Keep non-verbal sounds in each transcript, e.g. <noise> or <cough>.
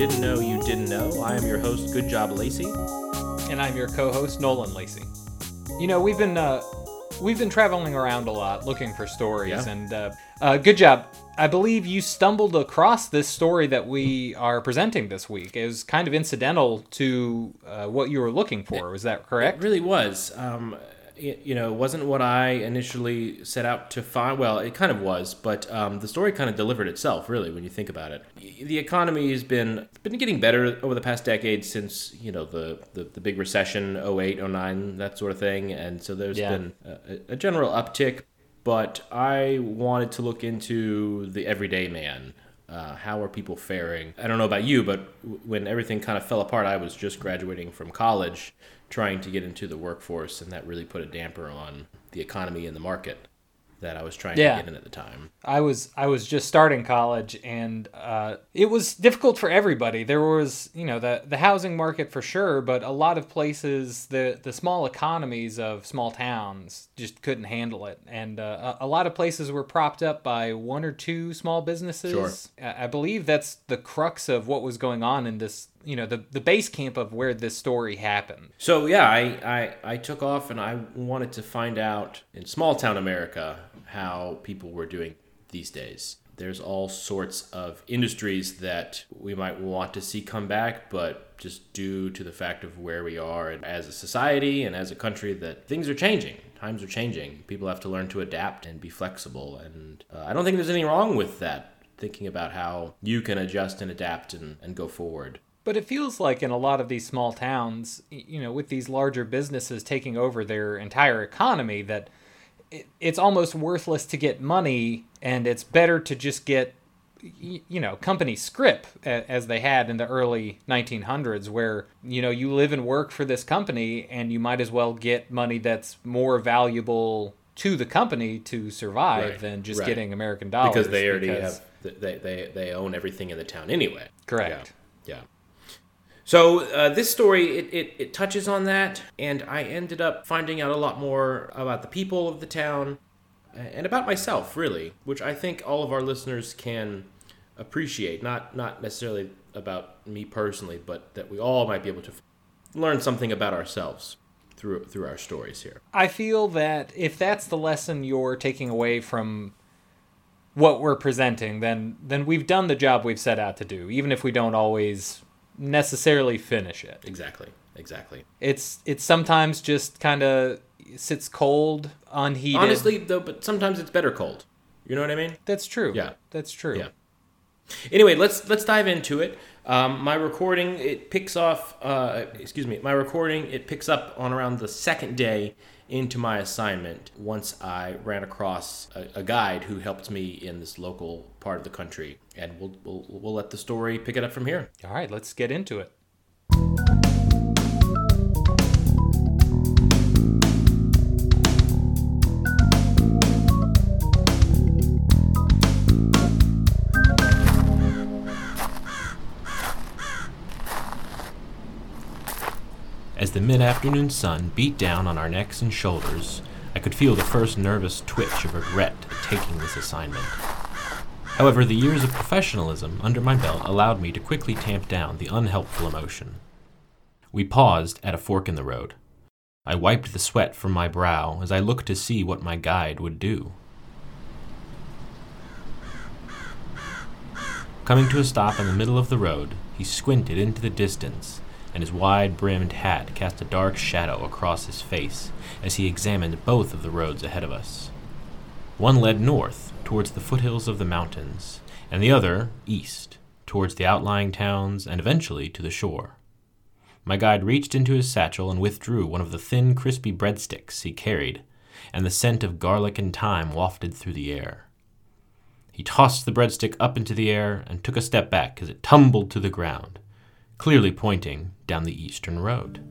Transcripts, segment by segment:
didn't know you didn't know. I am your host, Good Job Lacey. and I'm your co-host Nolan Lacey. You know, we've been uh, we've been traveling around a lot looking for stories, Yeah. and uh, uh, good job. I believe you stumbled across this story that we are presenting this week. It was kind of incidental to uh, what you were looking for. Was that correct? It really was. Um, you know, it wasn't what I initially set out to find. Well, it kind of was, but um, the story kind of delivered itself, really, when you think about it. The economy has been been getting better over the past decade since, you know, the, the, the big recession, 08, 09, that sort of thing. And so there's Yeah. been a, a general uptick, but I wanted to look into the everyday man. Uh, how are people faring? I don't know about you, but w- when everything kind of fell apart, I was just graduating from college, trying to get into the workforce, and that really put a damper on the economy and the market that I was trying Yeah. to get in at the time. I was I was just starting college, and uh, it was difficult for everybody. There was you know the the housing market for sure, but a lot of places the the small economies of small towns just couldn't handle it, and uh, a, a lot of places were propped up by one or two small businesses. Sure. I I believe that's the crux of what was going on in this. You know the the base camp of where this story happened. So yeah, I, I, I took off and I wanted to find out in small town America how people were doing these days. There's all sorts of industries that we might want to see come back, but just due to the fact of where we are and as a society and as a country, that things are changing. Times are changing. People have to learn to adapt and be flexible. And uh, I don't think there's anything wrong with that, thinking about how you can adjust and adapt and, and go forward. But it feels like in a lot of these small towns, you know, with these larger businesses taking over their entire economy, that it, it's almost worthless to get money, and it's better to just get, you know, company script as they had in the early 1900s, where you know you live and work for this company, and you might as well get money that's more valuable to the company to survive Right, than just right. getting American dollars because they already because- have they, they they own everything in the town anyway. Correct. Yeah. yeah. So uh, this story it, it, it touches on that, and I ended up finding out a lot more about the people of the town uh, and about myself, really, which I think all of our listeners can appreciate. Not not necessarily about me personally, but that we all might be able to learn something about ourselves through through our stories here. I feel that if that's the lesson you're taking away from what we're presenting, then then we've done the job we've set out to do, even if we don't always necessarily finish it. Exactly. Exactly. It's it's sometimes just kind of sits cold, unheated. Honestly, though, but sometimes it's better cold. You know what I mean? that's true. Yeah. that's true. Yeah. Anyway, let's let's dive into it. Um, my recording it picks off. Uh, excuse me. My recording it picks up on around the second day into my assignment. Once I ran across a, a guide who helped me in this local part of the country, and we'll we'll we'll let the story pick it up from here. All right, let's get into it. As the mid afternoon sun beat down on our necks and shoulders, I could feel the first nervous twitch of regret at taking this assignment. However, the years of professionalism under my belt allowed me to quickly tamp down the unhelpful emotion. We paused at a fork in the road. I wiped the sweat from my brow as I looked to see what my guide would do. Coming to a stop in the middle of the road, he squinted into the distance, and his wide brimmed hat cast a dark shadow across his face as he examined both of the roads ahead of us. One led north, towards the foothills of the mountains, and the other east, towards the outlying towns and eventually to the shore. My guide reached into his satchel and withdrew one of the thin, crispy breadsticks he carried, and the scent of garlic and thyme wafted through the air. He tossed the breadstick up into the air and took a step back as it tumbled to the ground, clearly pointing down the eastern road.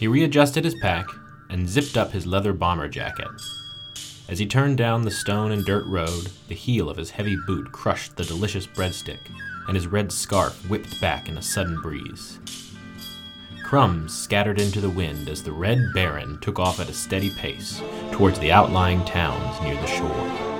He readjusted his pack and zipped up his leather bomber jacket. As he turned down the stone and dirt road, the heel of his heavy boot crushed the delicious breadstick, and his red scarf whipped back in a sudden breeze. crumbs scattered into the wind as the Red Baron took off at a steady pace towards the outlying towns near the shore.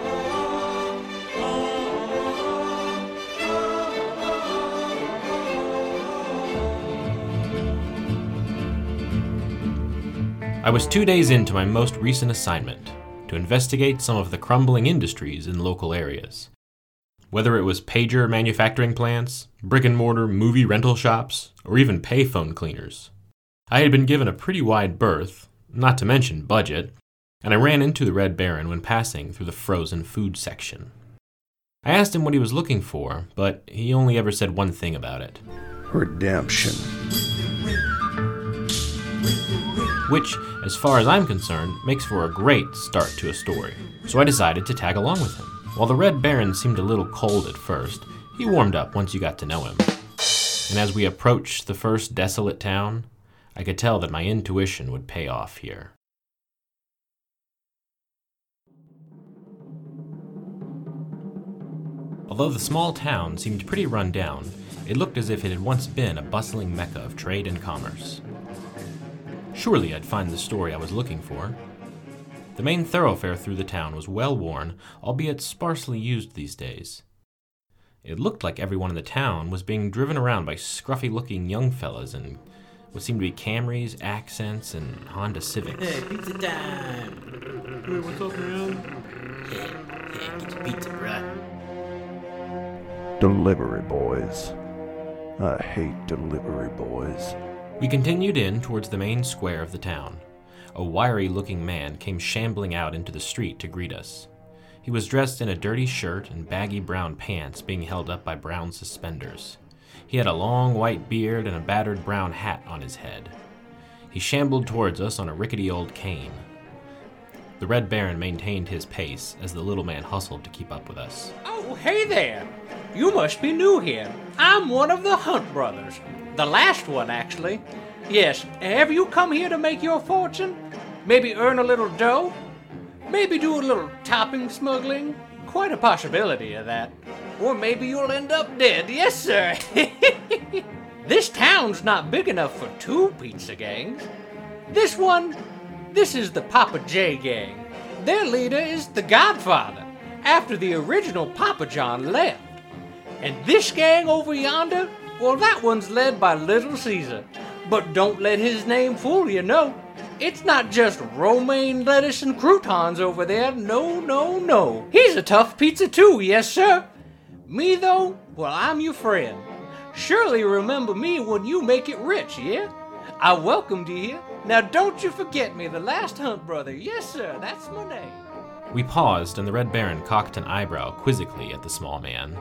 I was two days into my most recent assignment to investigate some of the crumbling industries in local areas. Whether it was pager manufacturing plants, brick and mortar movie rental shops, or even payphone cleaners. I had been given a pretty wide berth, not to mention budget, and I ran into the Red Baron when passing through the frozen food section. I asked him what he was looking for, but he only ever said one thing about it Redemption. Which, as far as I'm concerned, makes for a great start to a story. So I decided to tag along with him. While the Red Baron seemed a little cold at first, he warmed up once you got to know him. And as we approached the first desolate town, I could tell that my intuition would pay off here. Although the small town seemed pretty run down, it looked as if it had once been a bustling mecca of trade and commerce. Surely I'd find the story I was looking for. The main thoroughfare through the town was well worn, albeit sparsely used these days. It looked like everyone in the town was being driven around by scruffy looking young fellas in what seemed to be Camrys, Accents, and Honda Civics. Hey, pizza time. Hey, what's up, man? Hey, hey, get your pizza, bruh. Delivery boys. I hate delivery boys. We continued in towards the main square of the town. A wiry looking man came shambling out into the street to greet us. He was dressed in a dirty shirt and baggy brown pants being held up by brown suspenders. He had a long white beard and a battered brown hat on his head. He shambled towards us on a rickety old cane. The Red Baron maintained his pace as the little man hustled to keep up with us. Oh, hey there. You must be new here. I'm one of the Hunt brothers. The last one, actually. Yes, have you come here to make your fortune? Maybe earn a little dough? Maybe do a little topping smuggling? Quite a possibility of that. Or maybe you'll end up dead. Yes, sir. <laughs> this town's not big enough for two pizza gangs. This one, this is the Papa J gang. Their leader is the Godfather, after the original Papa John left. And this gang over yonder, well, that one's led by Little Caesar. But don't let his name fool you, no. It's not just romaine lettuce and croutons over there, no, no, no. He's a tough pizza too, yes, sir. Me, though, well, I'm your friend. Surely remember me when you make it rich, yeah? I welcomed you here. Now don't you forget me, the last Hunt brother. Yes, sir, that's my name. We paused, and the Red Baron cocked an eyebrow quizzically at the small man.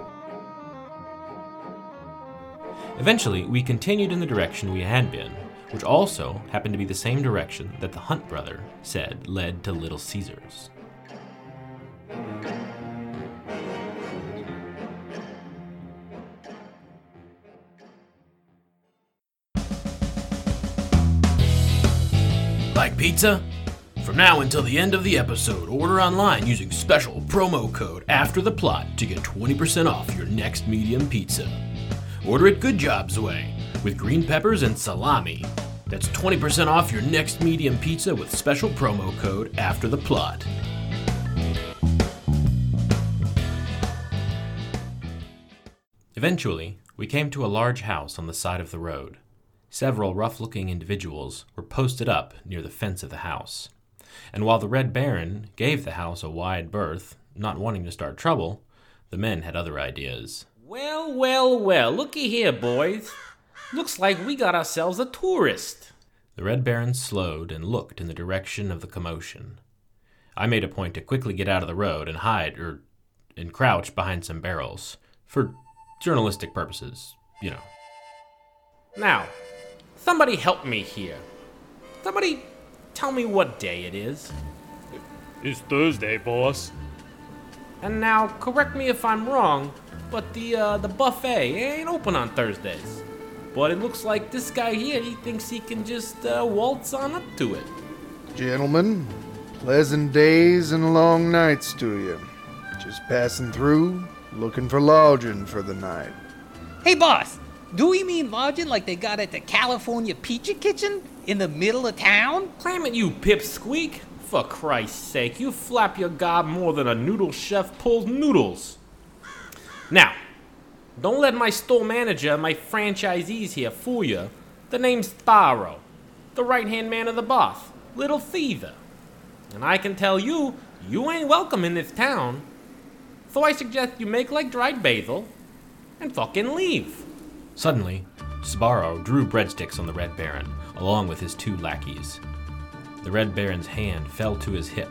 Eventually, we continued in the direction we had been, which also happened to be the same direction that the Hunt brother said led to Little Caesar's. Like pizza? From now until the end of the episode, order online using special promo code after the plot to get 20% off your next medium pizza. Order it Good Jobs way with green peppers and salami. That's 20% off your next medium pizza with special promo code after the plot. Eventually, we came to a large house on the side of the road. Several rough looking individuals were posted up near the fence of the house. And while the Red Baron gave the house a wide berth, not wanting to start trouble, the men had other ideas. Well, well, well, looky here, boys. Looks like we got ourselves a tourist. The Red Baron slowed and looked in the direction of the commotion. I made a point to quickly get out of the road and hide, or and crouch behind some barrels. For journalistic purposes, you know. Now, somebody help me here. Somebody tell me what day it is. It's Thursday, boss. And now, correct me if I'm wrong, but the uh, the buffet ain't open on Thursdays. But it looks like this guy here, he thinks he can just uh, waltz on up to it. Gentlemen, pleasant days and long nights to you. Just passing through, looking for lodging for the night. Hey, boss, Do we mean lodging like they got at the California Pizza Kitchen in the middle of town? Clam it, you pipsqueak! For Christ's sake, you flap your gob more than a noodle chef pulls noodles. Now, don't let my store manager my franchisees here fool you. The name's Sbarro, the right hand man of the boss, Little Feather. And I can tell you, you ain't welcome in this town. So I suggest you make like dried basil and fucking leave. Suddenly, Sbarro drew breadsticks on the Red Baron, along with his two lackeys. The Red Baron's hand fell to his hip,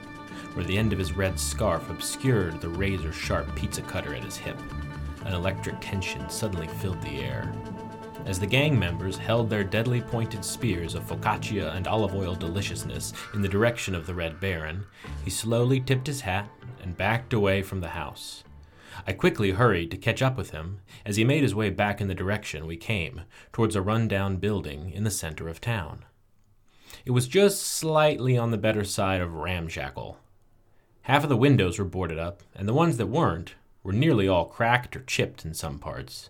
where the end of his red scarf obscured the razor sharp pizza cutter at his hip. An electric tension suddenly filled the air. As the gang members held their deadly pointed spears of focaccia and olive oil deliciousness in the direction of the Red Baron, he slowly tipped his hat and backed away from the house. I quickly hurried to catch up with him as he made his way back in the direction we came, towards a run-down building in the center of town. It was just slightly on the better side of ramshackle. Half of the windows were boarded up, and the ones that weren't were nearly all cracked or chipped in some parts.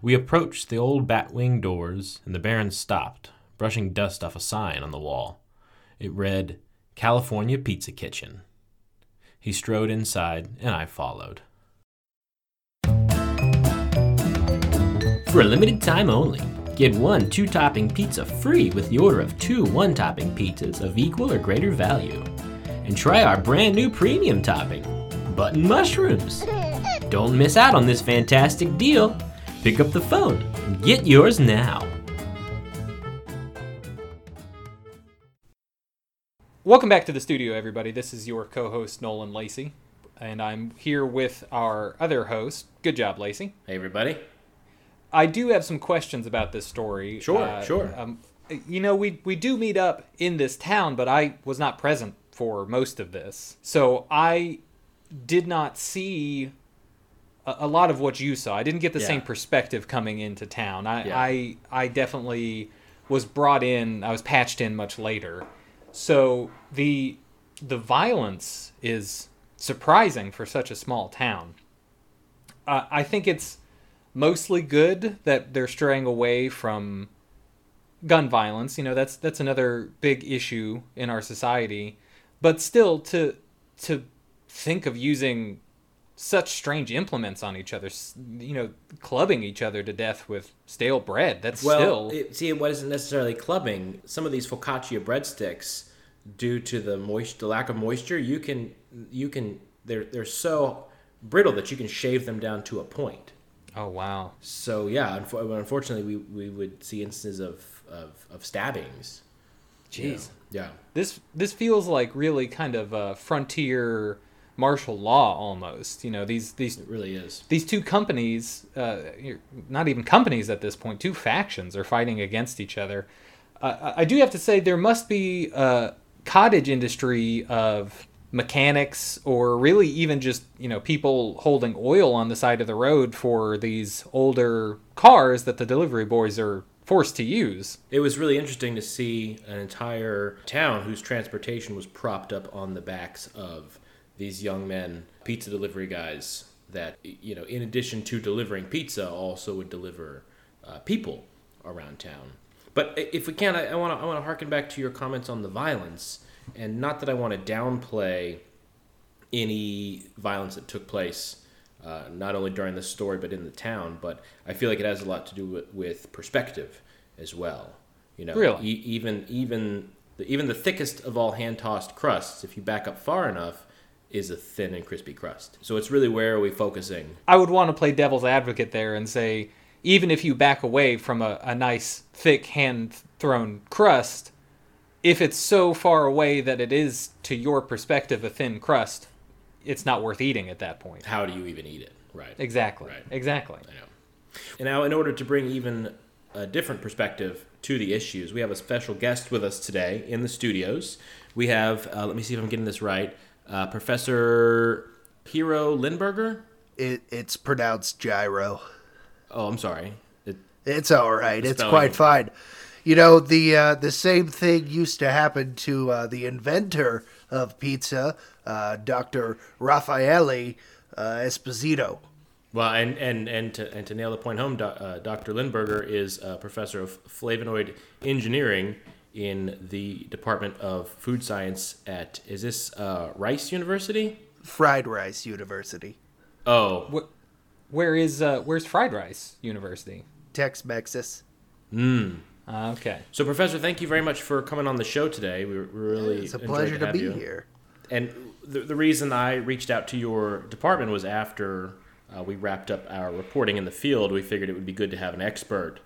We approached the old batwing doors, and the Baron stopped, brushing dust off a sign on the wall. It read, California Pizza Kitchen. He strode inside, and I followed. For a limited time only, get one two topping pizza free with the order of two one topping pizzas of equal or greater value. And try our brand new premium topping, button mushrooms. Don't miss out on this fantastic deal. Pick up the phone and get yours now. Welcome back to the studio, everybody. This is your co-host Nolan Lacey, and I'm here with our other host. Good job, Lacey. Hey, everybody. I do have some questions about this story. Sure, sure. Um, you know, we we do meet up in this town, but I was not present for most of this, so I did not see a, a lot of what you saw. I didn't get the Yeah. same perspective coming into town. I, Yeah. I I definitely was brought in. I was patched in much later, so the the violence is surprising for such a small town. Uh, I think it's mostly good that they're straying away from gun violence. You know, that's that's another big issue in our society. But still, to to think of using such strange implements on each other, you know, clubbing each other to death with stale bread. That's Well, still it, see, it wasn't necessarily clubbing. Some of these focaccia breadsticks, due to the moist, the lack of moisture, you can, you can, they're they're so brittle that you can shave them down to a point. oh wow. So yeah, unfortunately, we, we would see instances of of, of stabbings. Jeez. Yeah. This this feels like really kind of a frontier martial law almost. You know, these these It really is. these two companies, uh, not even companies at this point, two factions are fighting against each other. Uh, I do have to say there must be a cottage industry of mechanics or really even just you know people holding oil on the side of the road for these older cars that the delivery boys are forced to use It was really interesting to see an entire town whose transportation was propped up on the backs of these young men, pizza delivery guys, that, you know, in addition to delivering pizza, also would deliver uh, people around town. But if we can, I want to I want to harken back to your comments on the violence, and not that I want to downplay any violence that took place, uh, not only during the story but in the town. But I feel like it has a lot to do with, with perspective as well. You know, Really? e- even even the, even the thickest of all hand tossed crusts, if you back up far enough, is a thin and crispy crust. So it's really where are we focusing? I would want to play devil's advocate there and say, even if you back away from a, a nice, thick, hand thrown crust, if it's so far away that it is, to your perspective, a thin crust, it's not worth eating at that point. How do you even eat it? Right. Exactly. Right. Exactly. I know. And now, in order to bring even a different perspective to the issues, we have a special guest with us today in the studios. We have, uh, let me see if I'm getting this right, uh, Professor Hero Lindberger. It, it's pronounced gyro. Oh, I'm sorry. It, It's all right. It's quite fine. You know the uh, the same thing used to happen to uh, the inventor of pizza, uh, Doctor Raffaele uh, Esposito. Well, and and and to and to nail the point home, uh, Dr. Lindberger is a professor of flavonoid engineering in the Department of Food Science at is this uh, Rice University? Fried Rice University, Oh, Wh- Where is uh, where's Fried Rice University? Tex Mexis. Uh, okay. so Professor, thank you very much for coming on the show today. We, we really It's a pleasure to have be you. here. And the, the reason I reached out to your department was after uh, we wrapped up our reporting in the field, we figured it would be good to have an expert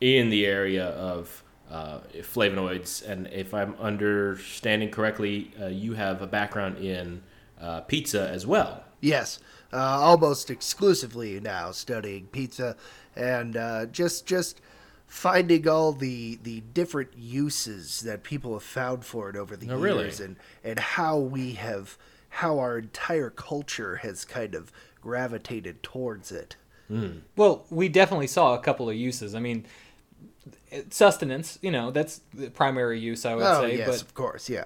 in the area of uh, flavonoids. And if I'm understanding correctly, uh, you have a background in uh, pizza as well. Yes, uh, almost exclusively now studying pizza, and uh, just just finding all the the different uses that people have found for it over the Oh, years, really? and and how we have how our entire culture has kind of gravitated towards it. Well, we definitely saw a couple of uses. I mean, sustenance, you know, that's the primary use, I would oh say. yes, But of course, yeah.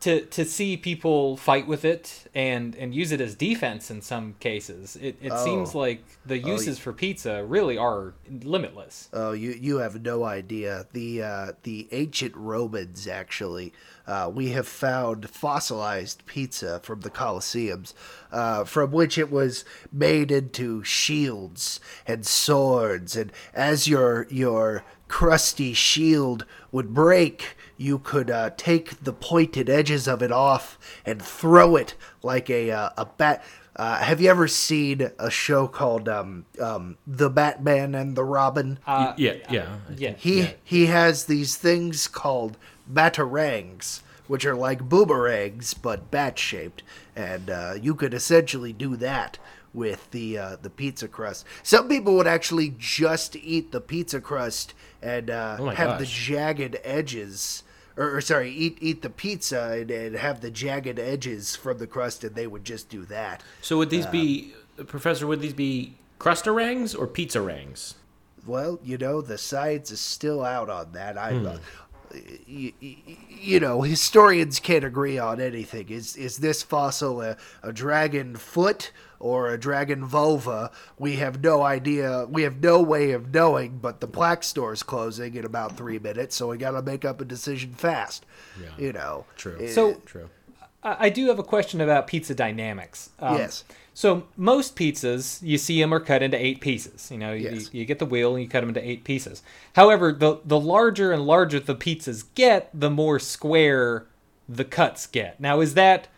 to to see people fight with it and and use it as defense in some cases, it, it seems Oh. like the uses for pizza really are limitless. Oh, you you have no idea. The uh, the ancient Romans actually, uh, we have found fossilized pizza from the Colosseums, uh, from which it was made into shields and swords, and as your your crusty shield would break, you could uh, take the pointed edges of it off and throw it like a uh, a bat. Uh, have you ever seen a show called um, um, The Batman and the Robin? Uh, yeah, yeah. yeah. he he has these things called batarangs, which are like boomerangs but bat shaped, and uh, you could essentially do that with the uh, the pizza crust. Some people would actually just eat the pizza crust and uh, Oh have the jagged edges. Or, or sorry, eat eat the pizza and, and have the jagged edges from the crust, and they would just do that. So would these be, Professor, would these be crustarangs or pizza rangs? Well, you know, the science is still out on that. I, uh, y- y- you know, historians can't agree on anything. Is is this fossil a, a dragon foot or a dragon vulva? We have no idea. We have no way of knowing. But the plaque store is closing in about three minutes, so we got to make up a decision fast. Yeah. You know. True. It- So True. I I do have a question about pizza dynamics. Um, Yes. So most pizzas, you see them are cut into eight pieces. You know, you, Yes. you get the wheel and you cut them into eight pieces. However, the the larger and larger the pizzas get, the more square the cuts get. Now, is that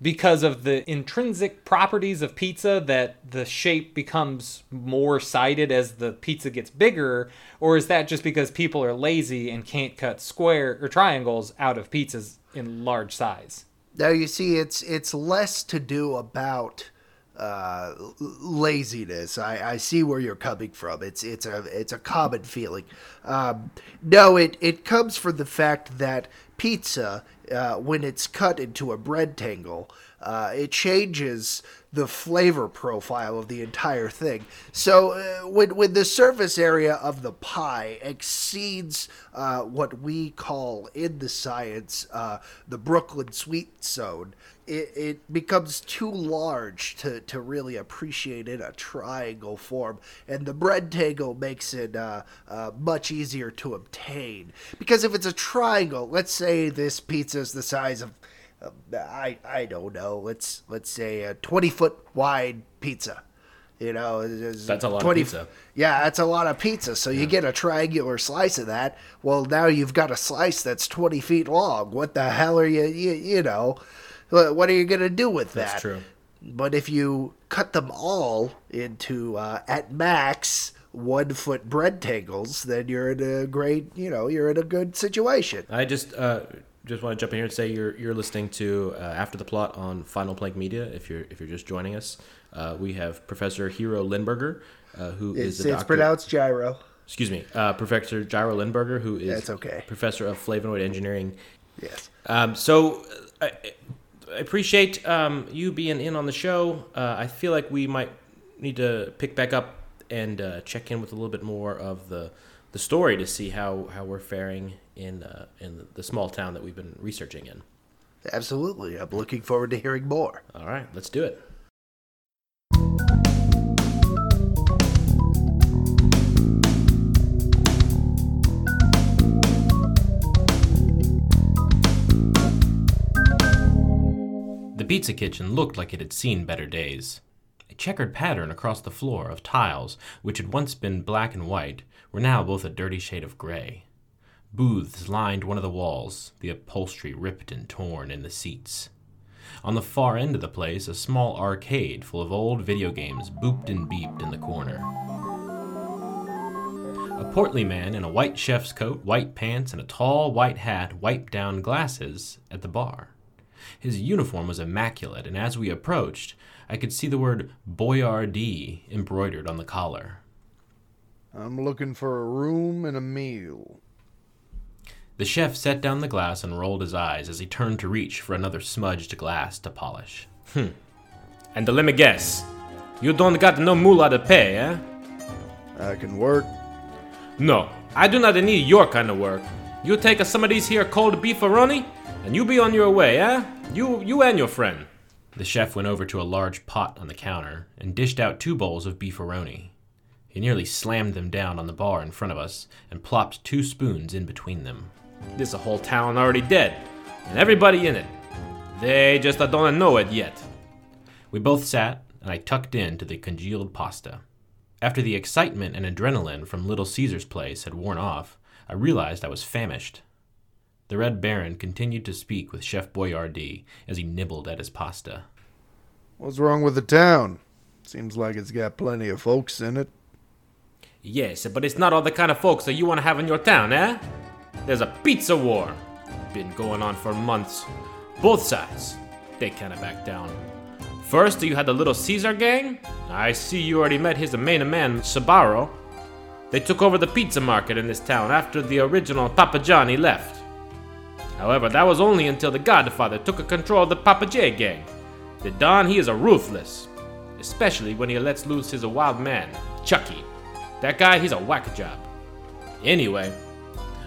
because of the intrinsic properties of pizza that the shape becomes more sided as the pizza gets bigger, or is that just because people are lazy and can't cut square or triangles out of pizzas in large size? Now you see, it's it's less to do about uh, laziness. I, I see where you're coming from. It's it's a it's a common feeling. Um, no, it it comes from the fact that pizza, uh, when it's cut into a bread tangle, uh, it changes the flavor profile of the entire thing. So uh, when when the surface area of the pie exceeds uh, what we call in the science uh, the Brooklyn sweet zone, it, it becomes too large to, to really appreciate in a triangle form, and the bread tangle makes it uh, uh, much easier to obtain. Because if it's a triangle, let's say this pizza is the size of uh, I I don't know. Let's let's say a twenty foot wide pizza. You know, That's a lot of pizza. Yeah, that's a lot of pizza. So you get a triangular slice of that. Well, now you've got a slice that's twenty feet long. What the hell are you? You, you know, what are you gonna do with that? That's true. But if you cut them all into uh, at max one foot bread tangles, then you're in a great, you know, you're in a good situation. I just uh, just want to jump in here and say you're you're listening to uh, After the Plot on Final Plank Media. If you're if you're just joining us, uh, we have Professor Hero Lindberger, uh, who is It's, the it's doctor. pronounced gyro. Excuse me, uh, Professor Gyro Lindberger, who is That's okay. Professor of Flavonoid Engineering. Yes. Um, so uh, I, I appreciate um, you being in on the show. Uh, I feel like we might need to pick back up and uh, check in with a little bit more of the the story to see how, how we're faring in uh, in the small town that we've been researching in. Absolutely. I'm looking forward to hearing more. All right, let's do it. Pizza kitchen looked like it had seen better days. A checkered pattern across the floor of tiles, which had once been black and white, were now both a dirty shade of gray. Booths lined one of the walls, the upholstery ripped and torn in the seats. On the far end of the place, a small arcade full of old video games booped and beeped in the corner. A portly man in a white chef's coat, white pants, and a tall white hat wiped down glasses at the bar. His uniform was immaculate, and as we approached, I could see the word Boyardee embroidered on the collar. I'm looking for a room and a meal. The chef set down the glass and rolled his eyes as he turned to reach for another smudged glass to polish. And let me guess, you don't got no moolah to pay, eh? I can work. No, I do not need your kind of work. You take some of these here cold beefaroni, and you be on your way, eh? You, you and your friend. The chef went over to a large pot on the counter and dished out two bowls of beefaroni. He nearly slammed them down on the bar in front of us and plopped two spoons in between them. This a whole town already dead, and everybody in it. They just don't know it yet. We both sat, and I tucked in to the congealed pasta. After the excitement and adrenaline from Little Caesar's place had worn off, I realized I was famished. The Red Baron continued to speak with Chef Boyardee as he nibbled at his pasta. What's wrong with the town? Seems like it's got plenty of folks in it. Yes, but it's not all the kind of folks that you want to have in your town, eh? There's a pizza war. Been going on for months. Both sides. They kind of back down. First, you had the Little Caesar gang. I see you already met his main man, Sbarro. They took over the pizza market in this town after the original Papa Johnny left. However, that was only until the Godfather took control of the Papa J gang. The Don, he is a ruthless, especially when he lets loose his wild man, Chucky. That guy, he's a whack job. Anyway,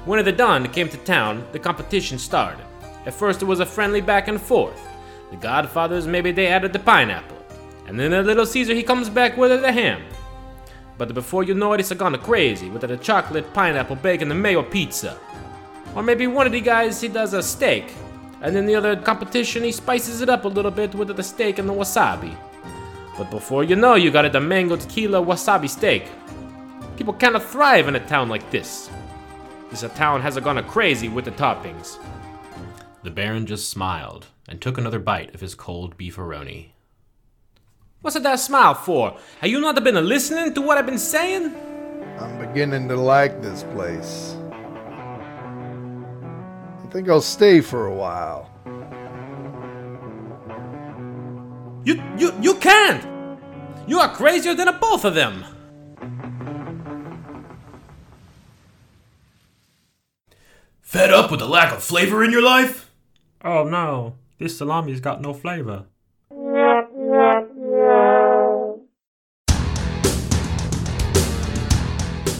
when the Don came to town, the competition started. At first, it was a friendly back and forth. The Godfathers, maybe they added the pineapple. And then the little Caesar, he comes back with the ham. But before you know it, it's gone crazy with the chocolate, pineapple, bacon, and mayo pizza. Or maybe one of the guys, he does a steak. And then the other competition, he spices it up a little bit with the steak and the wasabi. But before you know, you got it the mango tequila wasabi steak. People kind of thrive in a town like this. This town has gone crazy with the toppings. The Baron just smiled and took another bite of his cold beefaroni. What's that smile for? Have you not been listening to what I've been saying? I'm beginning to like this place. I think I'll stay for a while. You you you can't. You are crazier than both of them. Fed up with the lack of flavor in your life? Oh no, this salami's got no flavor.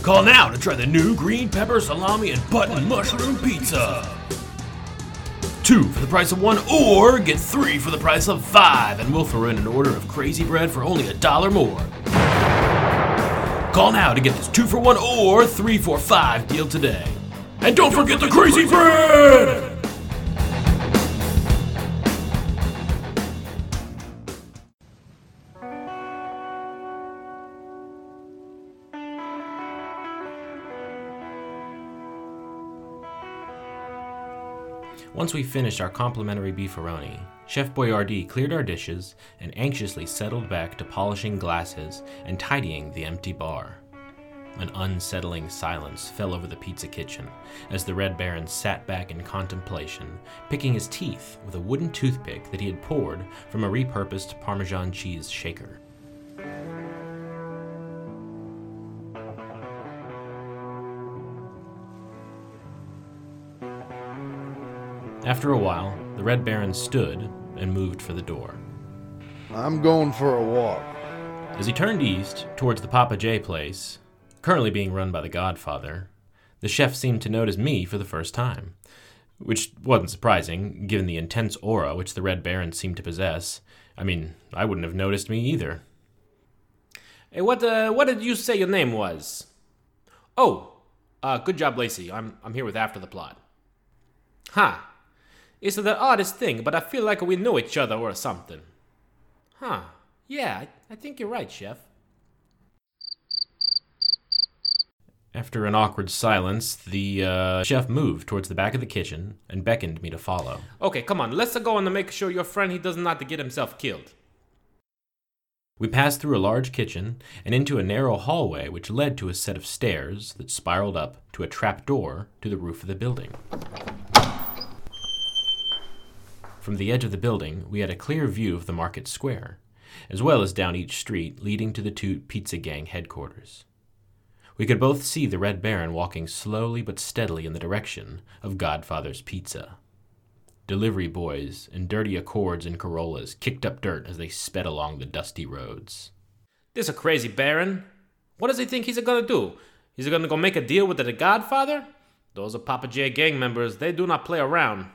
Call now to try the new green pepper salami and button mushroom pizza. Two for the price of one, or get three for the price of five, and we'll throw in an order of crazy bread for only a dollar more. Call now to get this two for one or three for five deal today. And don't forget the crazy bread! Once we finished our complimentary beefaroni, Chef Boyardee cleared our dishes and anxiously settled back to polishing glasses and tidying the empty bar. An unsettling silence fell over the pizza kitchen as the Red Baron sat back in contemplation, picking his teeth with a wooden toothpick that he had poured from a repurposed Parmesan cheese shaker. After a while, the Red Baron stood and moved for the door. I'm going for a walk. As he turned east, towards the Papa J place, currently being run by the Godfather, the chef seemed to notice me for the first time. Which wasn't surprising, given the intense aura which the Red Baron seemed to possess. I mean, I wouldn't have noticed me either. Hey, what uh, what did you say your name was? Oh, uh, good job, Lacey. I'm I'm here with After the Plot. Huh. It's the oddest thing, but I feel like we know each other or something. Huh. Yeah, I, think you're right, Chef. After an awkward silence, the uh, chef moved towards the back of the kitchen and beckoned me to follow. Okay, come on, let's go and make sure your friend he does not get himself killed. We passed through a large kitchen and into a narrow hallway which led to a set of stairs that spiraled up to a trap door to the roof of the building. From the edge of the building, we had a clear view of the market square, as well as down each street leading to the two pizza gang headquarters. We could both see the Red Baron walking slowly but steadily in the direction of Godfather's Pizza. Delivery boys in dirty Accords and Corollas kicked up dirt as they sped along the dusty roads. This a crazy Baron. What does he think he's a gonna do? He's gonna go make a deal with the Godfather? Those are Papa J gang members. They do not play around.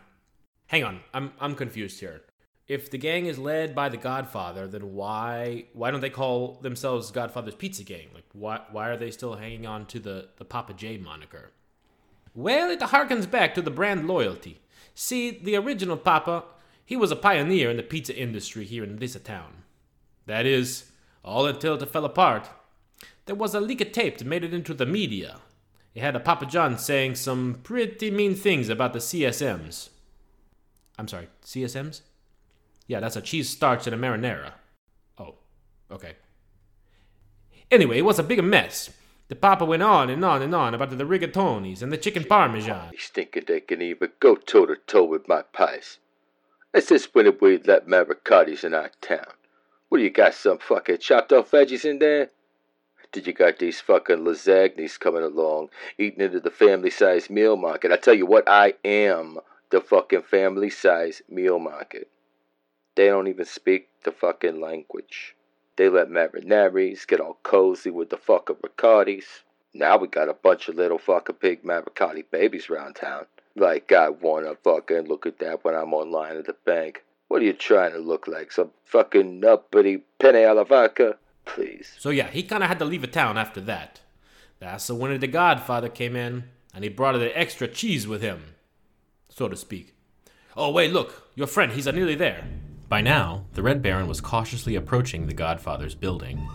Hang on, I'm I'm confused here. If the gang is led by the Godfather, then why why don't they call themselves Godfather's Pizza Gang? Like why why are they still hanging on to the, the Papa J moniker? Well, it harkens back to the brand loyalty. See, the original Papa, he was a pioneer in the pizza industry here in this town. That is, all until it fell apart. There was a leak of tape that made it into the media. It had a Papa John saying some pretty mean things about the CSMs. I'm sorry, CSMs? Yeah, that's a cheese starch and a marinara. Oh, okay. Anyway, it was a big mess. The papa went on and on and on about the rigatonis and the chicken parmesan. These thinking they can even go toe to toe with my pies. It's just when we let maricottis in our town. What do you got? Some fucking chopped off veggies in there? Did you got these fucking lasagnas coming along, eating into the family sized meal market? I tell you what, I am the fucking family size meal market. They don't even speak the fucking language. They let marinaris get all cozy with the fucking ricottis. Now we got a bunch of little fucking pig maricotti babies around town. Like I wanna fucking look at that when I'm online at the bank. What are you trying to look like? Some fucking uppity penne alla vodka? Please. So yeah, he kind of had to leave the town after that. That's the when the Godfather came in, and he brought the extra cheese with him, so to speak. Oh wait, look, your friend, he's nearly there. By now, the Red Baron was cautiously approaching the Godfather's building.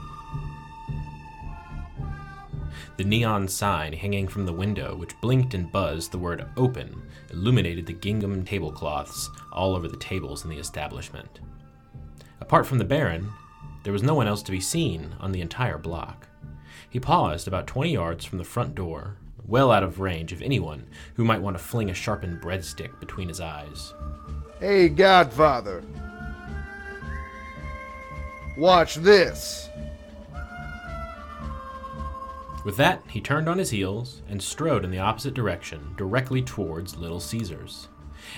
The neon sign hanging from the window, which blinked and buzzed the word open, illuminated the gingham tablecloths all over the tables in the establishment. Apart from the Baron, there was no one else to be seen on the entire block. He paused about 20 yards from the front door, well out of range of anyone who might want to fling a sharpened breadstick between his eyes. Hey, Godfather. Watch this. With that, he turned on his heels and strode in the opposite direction, directly towards Little Caesar's.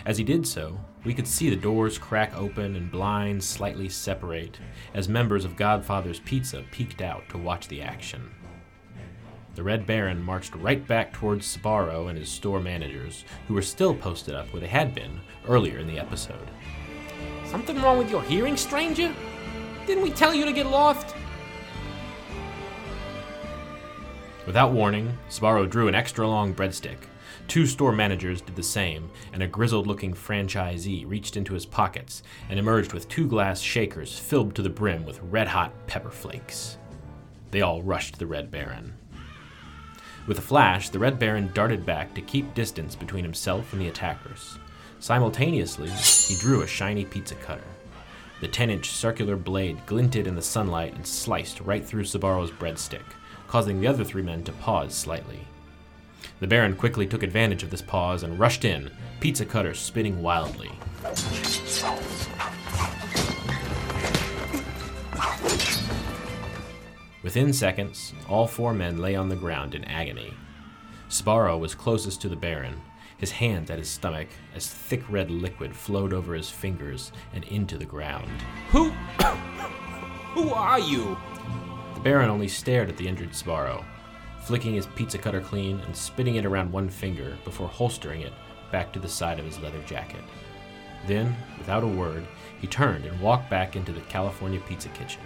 As he did so, we could see the doors crack open and blinds slightly separate as members of Godfather's Pizza peeked out to watch the action. The Red Baron marched right back towards Sbarro and his store managers, who were still posted up where they had been earlier in the episode. Something wrong with your hearing, stranger? Didn't we tell you to get lost? Without warning, Sbarro drew an extra long breadstick. Two store managers did the same, and a grizzled looking franchisee reached into his pockets and emerged with two glass shakers filled to the brim with red hot pepper flakes. They all rushed the Red Baron. With a flash, the Red Baron darted back to keep distance between himself and the attackers. Simultaneously, he drew a shiny pizza cutter. The 10 inch circular blade glinted in the sunlight and sliced right through Sbarro's breadstick, causing the other three men to pause slightly. The Baron quickly took advantage of this pause and rushed in, pizza cutter spinning wildly. Within seconds, all four men lay on the ground in agony. Sbarro was closest to the Baron, his hand at his stomach as thick red liquid flowed over his fingers and into the ground. Who? <coughs> Who are you? The Baron only stared at the injured Sbarro, flicking his pizza cutter clean and spitting it around one finger before holstering it back to the side of his leather jacket. Then, without a word, he turned and walked back into the California Pizza Kitchen.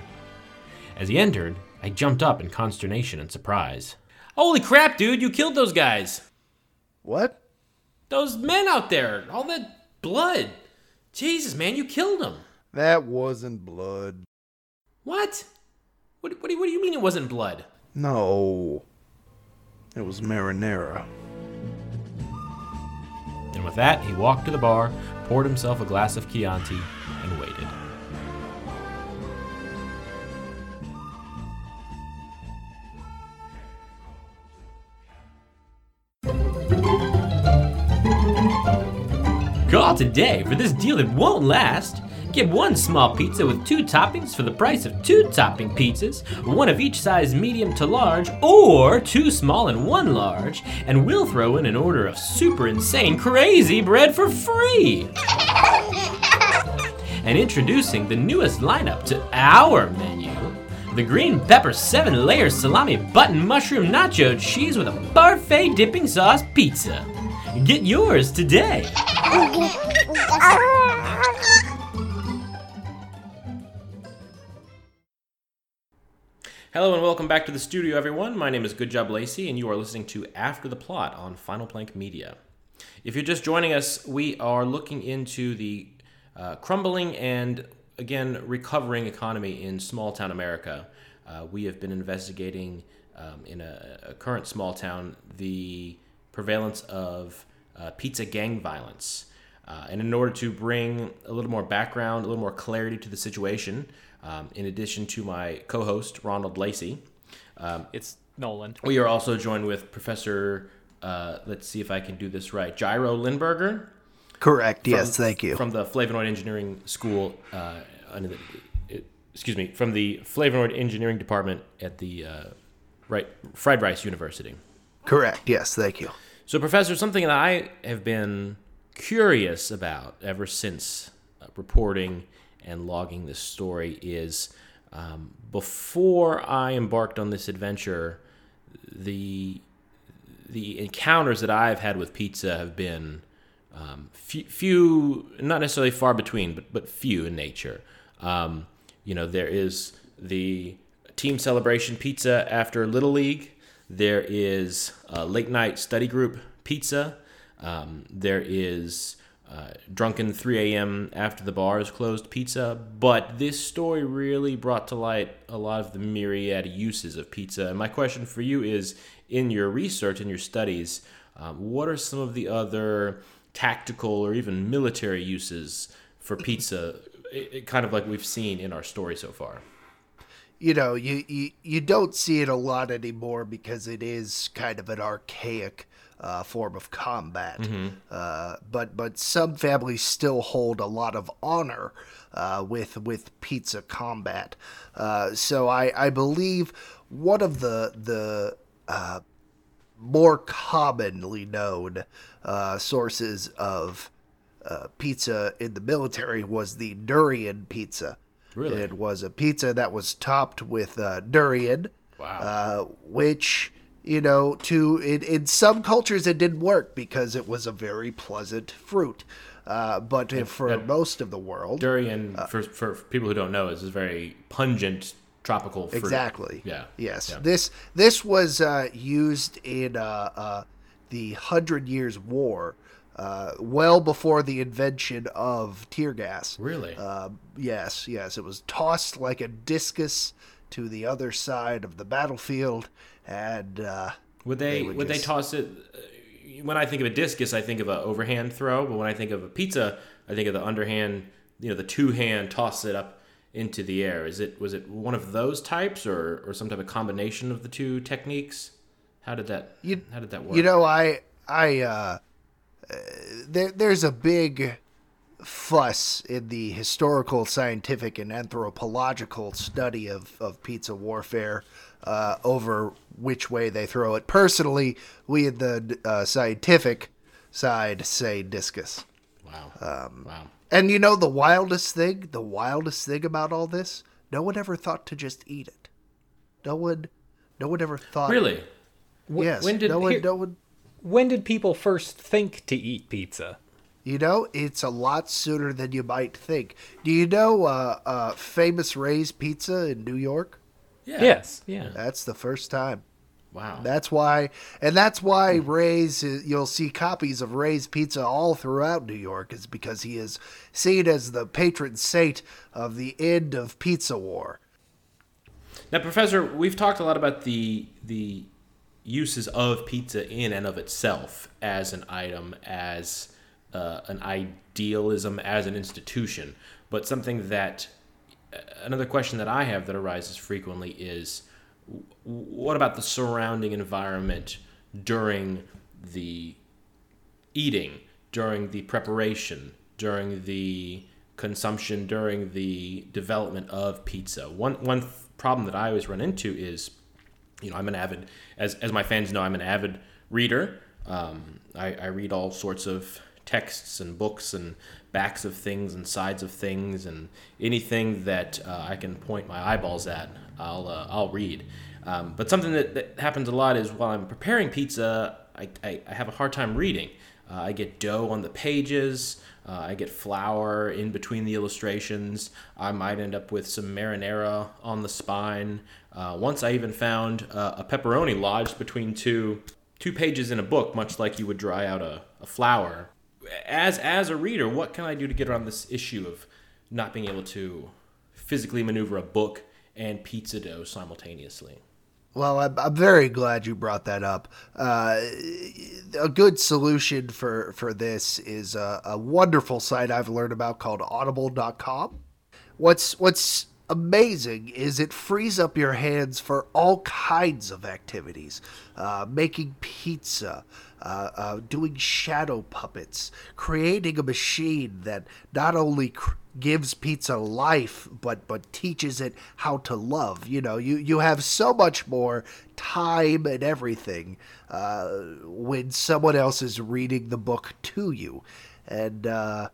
As he entered, I jumped up in consternation and surprise. Holy crap, dude, you killed those guys! What? Those men out there, all that blood. Jesus, man, you killed them. That wasn't blood. What? What, what, do, what do you mean it wasn't blood? No. It was marinara. And with that, he walked to the bar, poured himself a glass of Chianti, Call today for this deal that won't last. Get one small pizza with two toppings for the price of two topping pizzas, one of each size medium to large, or two small and one large, and we'll throw in an order of super insane crazy bread for free. <laughs> And introducing the newest lineup to our menu the green pepper seven layer salami button mushroom nacho cheese with a parfait dipping sauce pizza. Get yours today. Hello and welcome back to the studio, everyone. My name is Good Job Lacey, and you are listening to After the Plot on Final Plank Media. If you're just joining us, we are looking into the uh, crumbling and again recovering economy in small town America. Uh, we have been investigating um, in a, a, current small town the prevalence of uh, pizza gang violence. Uh, and in order to bring a little more background, a little more clarity to the situation, um, in addition to my co host, Ronald Lacey, um, It's Nolan. we are also joined with Professor, uh, let's see if I can do this right, Gyro Lindberger. Correct. from- yes, thank you. From the Flavonoid Engineering School, uh, under the, excuse me, from the Flavonoid Engineering Department at the uh, right, Fried Rice University. Correct. Yes, thank you. So, Professor, something that I have been curious about ever since uh, reporting and logging this story is um, before I embarked on this adventure, the the encounters that I've had with pizza have been um, few, few, not necessarily far between, but but few in nature. Um, you know, there is the team celebration pizza after Little League. There is a late night study group pizza. Um, there is uh, drunken 3 a.m. after the bar is closed pizza. But this story really brought to light a lot of the myriad uses of pizza. And my question for you is in your research and your studies, um, what are some of the other tactical or even military uses for pizza, it, it kind of like we've seen in our story so far? You know, you, you you don't see it a lot anymore because it is kind of an archaic uh, form of combat. Uh, but but some families still hold a lot of honor uh, with with pizza combat. Uh, so I I believe one of the the uh, more commonly known uh, sources of uh, pizza in the military was the durian pizza. Really? It was a pizza that was topped with uh, durian. Wow. Uh, which, you know, to in, in some cultures it didn't work because it was a very pleasant fruit. Uh, but if for and- most of the world, Durian, for, for people who don't know, is a very pungent tropical fruit. Exactly. Yeah. Yes. Yeah. This this was uh, used in uh, uh, the Hundred Years' War, uh, well before the invention of tear gas. Really? Uh, yes. Yes. It was tossed like a discus to the other side of the battlefield, and uh, Would they, would would, they toss it? uh, When I think of a discus, I think of an overhand throw. But when I think of a pizza, I think of the underhand. You know, the two hand toss it up into the air. Is it was it one of those types, or or some type of combination of the two techniques? How did that? You- how did that work? You know, I I uh, uh, there there's a big fuss in the historical, scientific, and anthropological study of of pizza warfare uh, over which way they throw it. Personally, we in the uh, scientific side say discus. wow. Um, wow. And you know the wildest thing, the wildest thing about all this, no one ever thought to just eat it. No one, no one ever thought. Really? Yes. when did- no one? here- no one. When did people first think to eat pizza? You know, it's a lot sooner than you might think. Do you know uh, uh, famous Ray's Pizza in New York? Yeah. Yes. Yeah. That's the first time. Wow. That's why, and that's why Ray's. You'll see copies of Ray's Pizza all throughout New York, is because he is seen as the patron saint of the end of pizza war. Now, Professor, we've talked a lot about the the uses of pizza in and of itself as an item, as uh, an idealism, as an institution. But something that another question that I have that arises frequently is what about the surrounding environment during the eating, during the preparation, during the consumption, during the development of pizza? One one problem that I always run into is, you know, I'm an avid, as as my fans know, I'm an avid reader. Um, I, I read all sorts of texts and books and backs of things and sides of things and anything that uh, I can point my eyeballs at, I'll uh, I'll read. Um, but something that, that happens a lot is while I'm preparing pizza, I, I, I have a hard time reading. Uh, I get dough on the pages. Uh, I get flour in between the illustrations. I might end up with some marinara on the spine. Uh, once I even found a pepperoni lodged between two two pages in a book, much like you would dry out a, a flour. As as a reader, what can I do to get around this issue of not being able to physically maneuver a book and pizza dough simultaneously? Well, I'm, I'm very glad you brought that up. Uh, a good solution for, for this is a, a wonderful site I've learned about called audible.com. What's, what's amazing is it frees up your hands for all kinds of activities uh, making pizza, uh, uh, doing shadow puppets, creating a machine that not only cr- gives pizza life but but teaches it how to love you know you you have so much more time and everything uh, when someone else is reading the book to you and uh,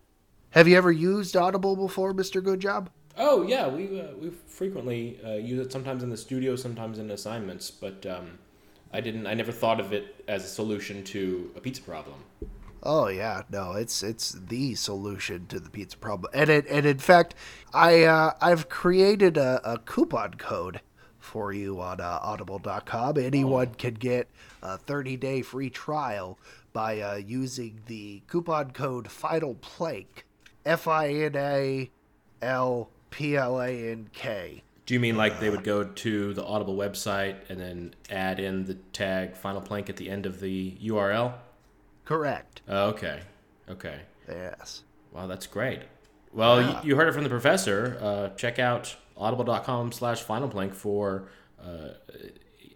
have you ever used audible before mr good job Oh yeah, we uh, we frequently uh, use it sometimes in the studio, sometimes in assignments. But um, I didn't. I never thought of it as a solution to a pizza problem. Oh yeah, no, it's it's the solution to the pizza problem, and it and in fact, I uh, I've created a, a coupon code for you on uh, Audible.com. Anyone can get a 30 day free trial by uh, using the coupon code Final Plank, F I N A L P L A N K. Do you mean like they would go to the Audible website and then add in the tag Final Plank at the end of the URL? Correct. Oh, okay. Okay. Yes. Wow, that's great. Well, Yeah. you, you heard it from the professor. Uh, check out audible.com slash final plank for uh,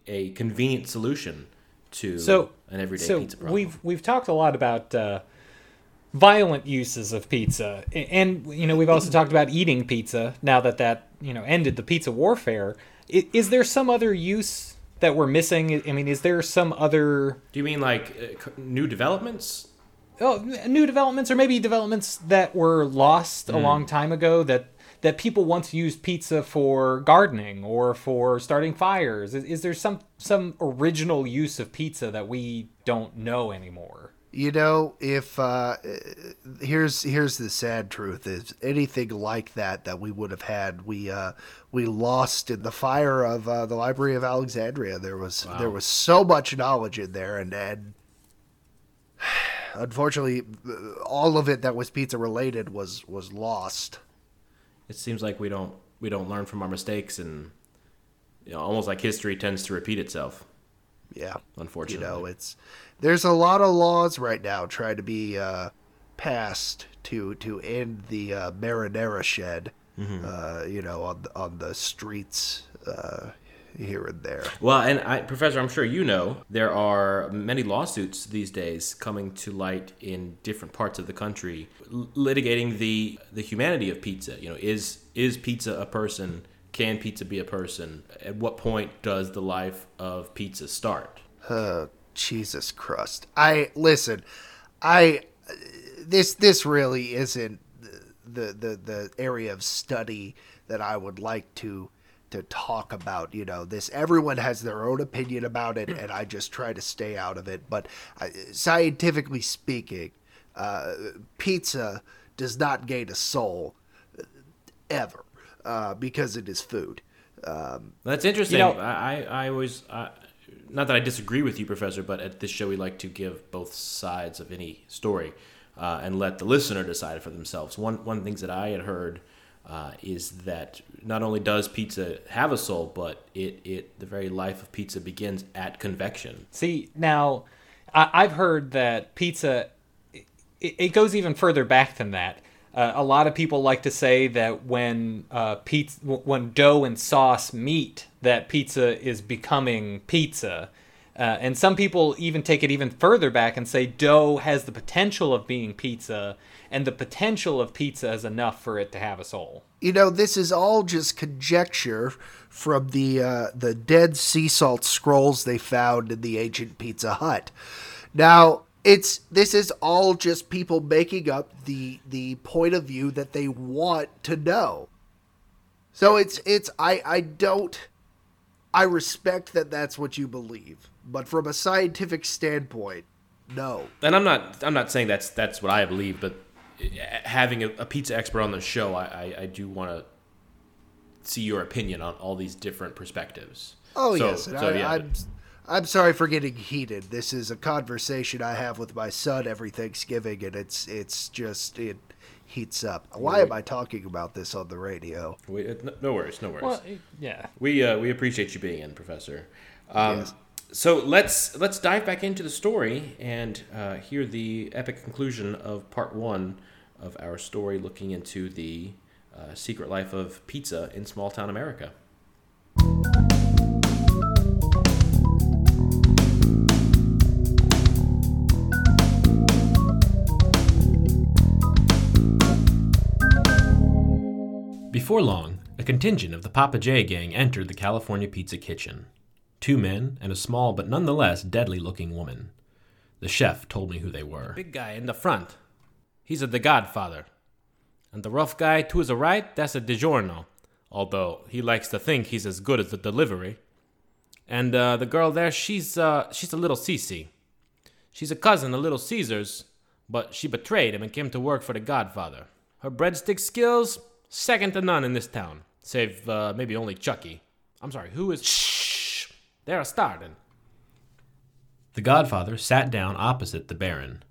a convenient solution to So an everyday so pizza problem. we've we've talked a lot about uh, violent uses of pizza, and you know we've also talked about eating pizza. Now that that you know ended the pizza warfare, is, is there some other use that we're missing? I mean, is there some other Do you mean like uh, new developments? oh, new developments, or maybe developments that were lost a long time ago that that people once used pizza for gardening or for starting fires? Is, is there some some original use of pizza that we don't know anymore? You know, if uh, here's here's the sad truth: is anything like that that we would have had, we uh, we lost in the fire of uh, the Library of Alexandria. There was there was so much knowledge in there, and and unfortunately, all of it that was pizza related was was lost. It seems like we don't we don't learn from our mistakes, and you know, almost like history tends to repeat itself. Yeah, Unfortunately, you know, it's there's a lot of laws right now trying to be uh, passed to to end the uh, marinara shed. Uh, you know, on the, on the streets uh, here and there. Well, and I, Professor, I'm sure you know there are many lawsuits these days coming to light in different parts of the country, litigating the the humanity of pizza. You know, is is pizza a person? Can pizza be a person? At what point does the life of pizza start? Oh, Jesus Christ! I listen. I this this really isn't the the the area of study that I would like to to talk about. You know, this everyone has their own opinion about it, and I just try to stay out of it. But uh, scientifically speaking, uh, pizza does not gain a soul ever uh, because it is food. Um, That's interesting. You know- I, I I always I, not that I disagree with you, Professor, but at this show we like to give both sides of any story uh, and let the listener decide for themselves. One one of the things that I had heard uh, is that not only does pizza have a soul, but it it the very life of pizza begins at convection. See, now I, I've heard that pizza it, it goes even further back than that. Uh, a lot of people like to say that when uh, pizza, when dough and sauce meet, that pizza is becoming pizza. Uh, and some people even take it even further back and say dough has the potential of being pizza, and the potential of pizza is enough for it to have a soul. You know, this is all just conjecture from the uh, the dead sea salt scrolls they found in the ancient Pizza Hut. Now, it's this is all just people making up the the point of view that they want to know. So it's it's I I don't I respect that that's what you believe, but from a scientific standpoint, no. And I'm not I'm not saying that's that's what I believe, but eh, having a, a pizza expert on the show, I I, I do want to see your opinion on all these different perspectives. Oh So- yes, so, I, yeah, I'm I'm sorry for getting heated. This is a conversation I have with my son every Thanksgiving, and it's it's just it heats up. Why am I talking about this on the radio? We, uh, no- no worries, no worries. Well, yeah. We uh, we appreciate you being in, Professor. Um, Yes. So let's let's dive back into the story and uh, hear the epic conclusion of part one of our story, looking into the uh, secret life of pizza in small town America. Before long, a contingent of the Papa J gang entered the California Pizza Kitchen. Two men and a small but nonetheless deadly looking woman. The chef told me who they were. Big guy in the front. He's a the Godfather. And the rough guy to his right, that's a DiGiorno. Although he likes to think he's as good as the delivery. And uh, the girl there, she's uh, she's a little Cece. She's a cousin of Little Caesar's, but she betrayed him and came to work for the Godfather. Her breadstick skills, second to none in this town, save uh, maybe only Chucky. I'm sorry, who is? Shh, they're starting. The Godfather sat down opposite the Baron.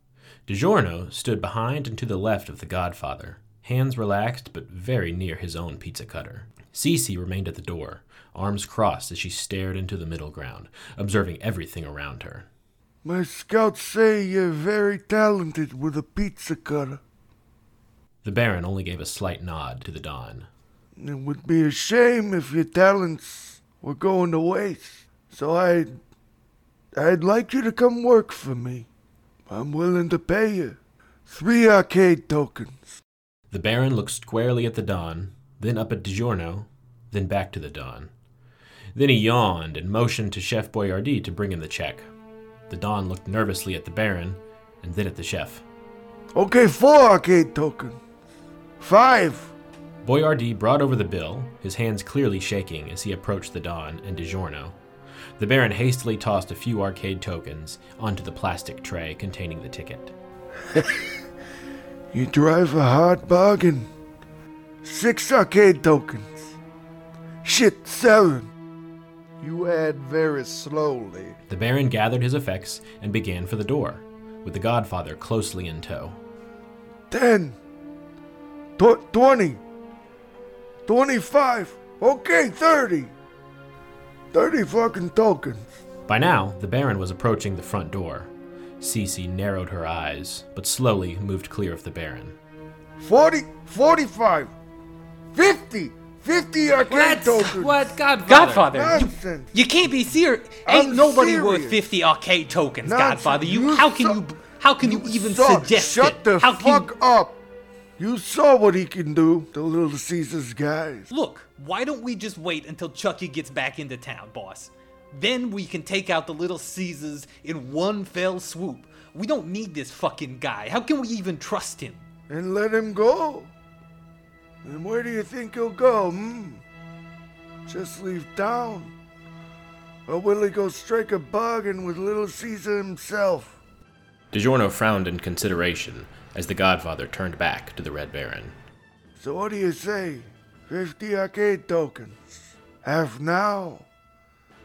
DiGiorno stood behind and to the left of the Godfather, hands relaxed but very near his own pizza cutter. Cece remained at the door, arms crossed as she stared into the middle ground, observing everything around her. My scouts say you're very talented with a pizza cutter. The Baron only gave a slight nod to the Don. It would be a shame if your talents were going to waste. So I'd, I'd like you to come work for me. I'm willing to pay you three arcade tokens. The Baron looked squarely at the Don, then up at DiGiorno, then back to the Don. Then he yawned and motioned to Chef Boyardee to bring him the check. The Don looked nervously at the Baron and then at the chef. Okay, four arcade tokens. Five. Boyardee brought over the bill, his hands clearly shaking as he approached the Don and DiGiorno. The Baron hastily tossed a few arcade tokens onto the plastic tray containing the ticket. <laughs> You drive a hard bargain. Six arcade tokens. Shit, seven. You add very slowly. The Baron gathered his effects and began for the door, with the Godfather closely in tow. Ten. Tw- Twenty. Twenty-five. Okay, thirty. Thirty fucking tokens. By now, the Baron was approaching the front door. Cece narrowed her eyes, but slowly moved clear of the Baron. Forty. Forty-five. Fifty. Fifty arcade tokens. What Godfather? Godfather, you, Nonsense. you can't be serious. Ain't I'm nobody worth fifty arcade tokens, Nonsense. Godfather. You, You how can saw- you how can you, even saw- suggest Shut it? the how can fuck up. You saw what he can do, the Little Caesars guys. Look, why don't we just wait until Chucky gets back into town, boss? Then we can take out the Little Caesars in one fell swoop. We don't need this fucking guy. How can we even trust him? And let him go. And where do you think he'll go, hmm? Just leave town? Or will he go strike a bargain with Little Caesar himself? DiGiorno frowned in consideration as the Godfather turned back to the Red Baron. So what do you say? Fifty arcade tokens. Half now,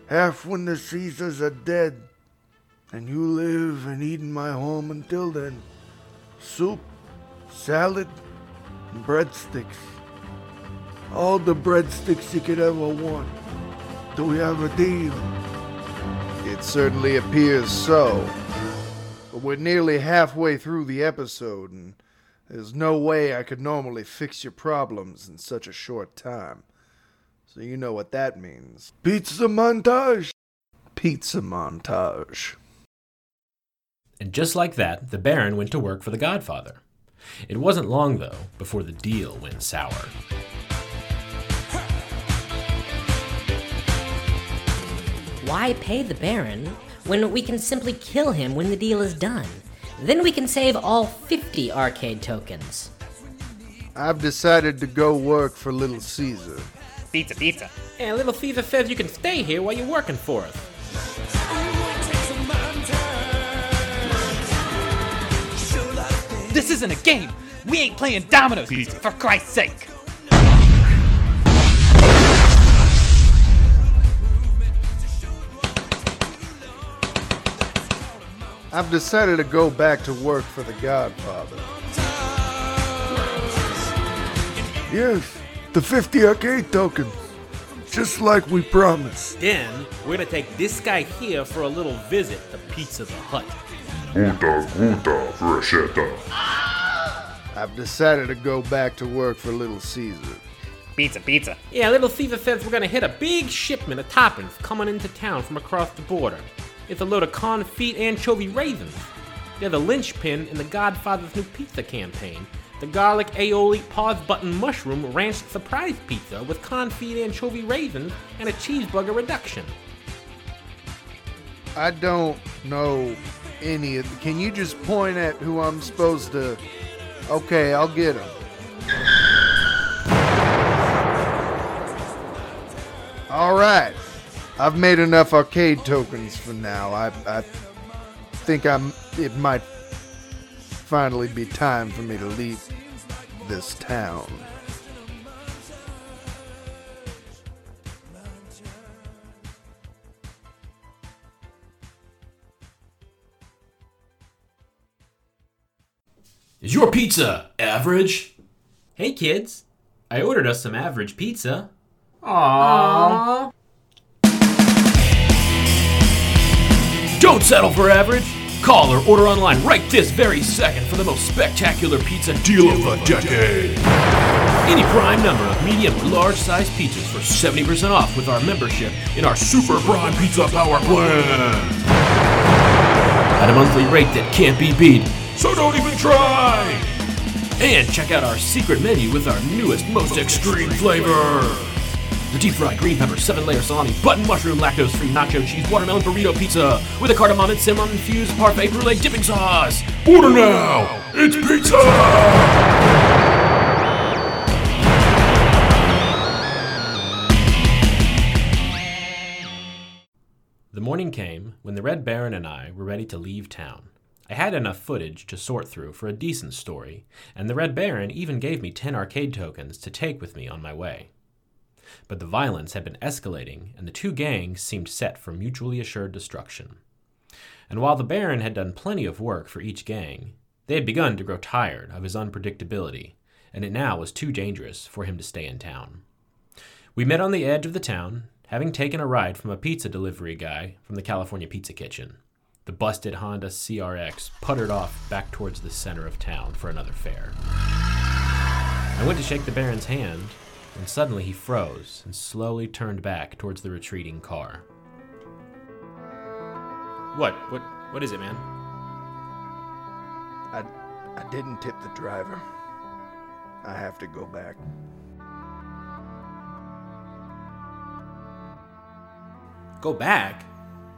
half when the Caesars are dead, and you live and eat in my home until then. Soup, salad, and breadsticks. All the breadsticks you could ever want. Do we have a deal? It certainly appears so. But we're nearly halfway through the episode, and there's no way I could normally fix your problems in such a short time. So you know what that means. Pizza montage! Pizza montage. And just like that, the Baron went to work for the Godfather. It wasn't long, though, before the deal went sour. Why pay the Baron when we can simply kill him when the deal is done? Then we can save all 50 arcade tokens. I've decided to go work for Little Caesar. Pizza, pizza. And Little Caesar says you can stay here while you're working for us. This isn't a game. We ain't playing dominoes, for Christ's sake. I've decided to go back to work for the Godfather. Yes, the 50 arcade tokens. Just like we promised. Then we're gonna take this guy here for a little visit to Pizza the Hut. Guta, guta, Freschetta. I've decided to go back to work for Little Caesar. Pizza, pizza. Yeah, Little Caesar says we're gonna hit a big shipment of toppings coming into town from across the border. It's a load of confit anchovy raisins. They're the linchpin in the Godfather's new pizza campaign. The garlic aioli pause button mushroom ranch surprise pizza with confit anchovy raisins and a cheeseburger reduction. I don't know any of. Can you just point at who I'm supposed to? Okay, I'll get him. All right, I've made enough arcade tokens for now. I I think I'm. It might finally be time for me to leave this town. Is your pizza average? Hey kids, I ordered us some average pizza. Aww. Don't settle for average. Call or order online right this very second for the most spectacular pizza deal of the decade. Any prime number of medium or large size pizzas for 70% off with our membership in our Super Prime Pizza Power Plan. At a monthly rate that can't be beat, so don't even try! And check out our secret menu with our newest, most extreme flavor. The deep fried green pepper, seven layer salami, button mushroom, lactose free nacho cheese, watermelon burrito pizza with a cardamom and cinnamon infused parfait brulee dipping sauce. Order now! It's pizza! The morning came when the Red Baron and I were ready to leave town. I had enough footage to sort through for a decent story, and the Red Baron even gave me 10 arcade tokens to take with me on my way. But the violence had been escalating, and the two gangs seemed set for mutually assured destruction. And while the Baron had done plenty of work for each gang, they had begun to grow tired of his unpredictability, and it now was too dangerous for him to stay in town. We met on the edge of the town, having taken a ride from a pizza delivery guy from the California Pizza Kitchen. The busted Honda CRX puttered off back towards the center of town for another fare. I went to shake the Baron's hand, and suddenly he froze and slowly turned back towards the retreating car. What? What? What is it, man? I I didn't tip the driver. I have to go back. Go back?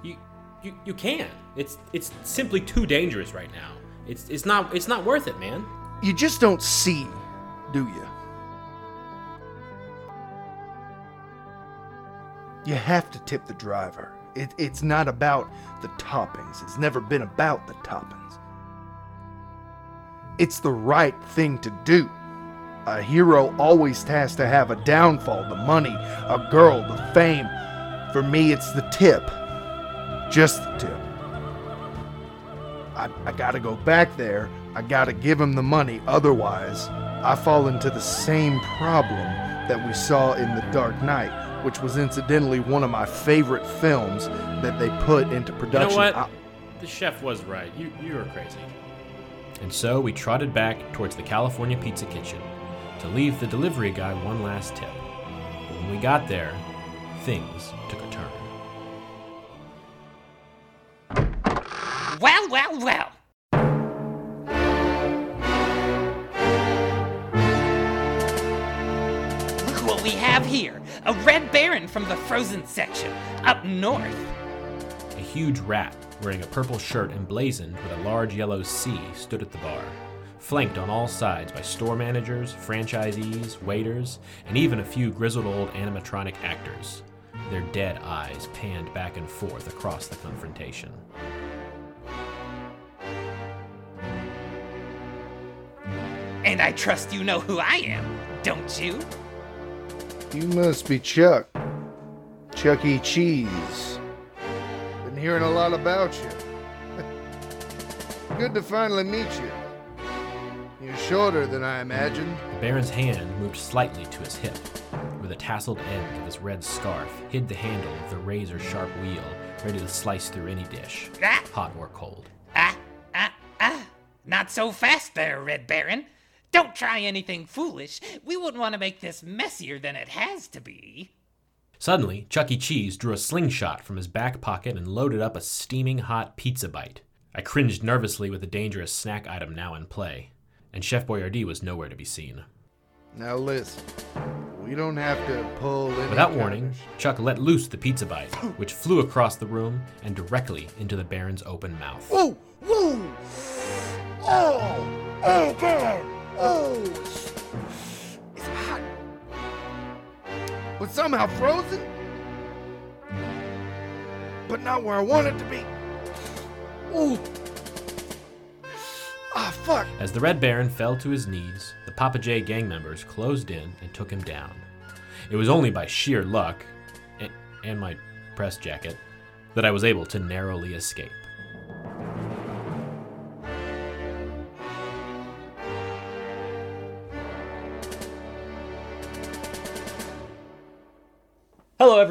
You, you, you can't. It's, it's simply too dangerous right now. It's, it's not, it's not worth it, man. You just don't see, do you? You have to tip the driver. It, it's not about the toppings. It's never been about the toppings. It's the right thing to do. A hero always has to have a downfall the money, a girl, the fame. For me, it's the tip. Just the tip. I, I gotta go back there. I gotta give him the money. Otherwise, I fall into the same problem that we saw in The Dark Knight, which was incidentally one of my favorite films that they put into production. You production. know what? I- the chef was right. You you were crazy. And so we trotted back towards the California Pizza Kitchen to leave the delivery guy one last tip. But when we got there, things took a turn. Well, well, well. Here. A red baron from the frozen section, up north. A huge rat wearing a purple shirt emblazoned with a large yellow C stood at the bar, flanked on all sides by store managers, franchisees, waiters, and even a few grizzled old animatronic actors. Their dead eyes panned back and forth across the confrontation. And I trust you know who I am, don't you? You must be Chuck. Chuck E. Cheese. Been hearing a lot about you. <laughs> Good to finally meet you. You're shorter than I imagined. The Baron's hand moved slightly to his hip, where the tasseled end of his red scarf hid the handle of the razor sharp wheel ready to slice through any dish, Ah. hot or cold. Ah, ah, ah. Not so fast there, Red Baron. Don't try anything foolish. We wouldn't want to make this messier than it has to be. Suddenly, Chuck E. Cheese drew a slingshot from his back pocket and loaded up a steaming hot pizza bite. I cringed nervously with the dangerous snack item now in play, and Chef Boyardee was nowhere to be seen. Now listen, we don't have to pull any Without warning, of- Chuck let loose the pizza bite, which flew across the room and directly into the Baron's open mouth. Whoa! Whoa! Oh! Oh, God! Oh! It's hot. But somehow frozen? But not where I want it to be. Ooh! Ah, fuck! As the Red Baron fell to his knees, the Papa J gang members closed in and took him down. It was only by sheer luck, and, and my press jacket, that I was able to narrowly escape.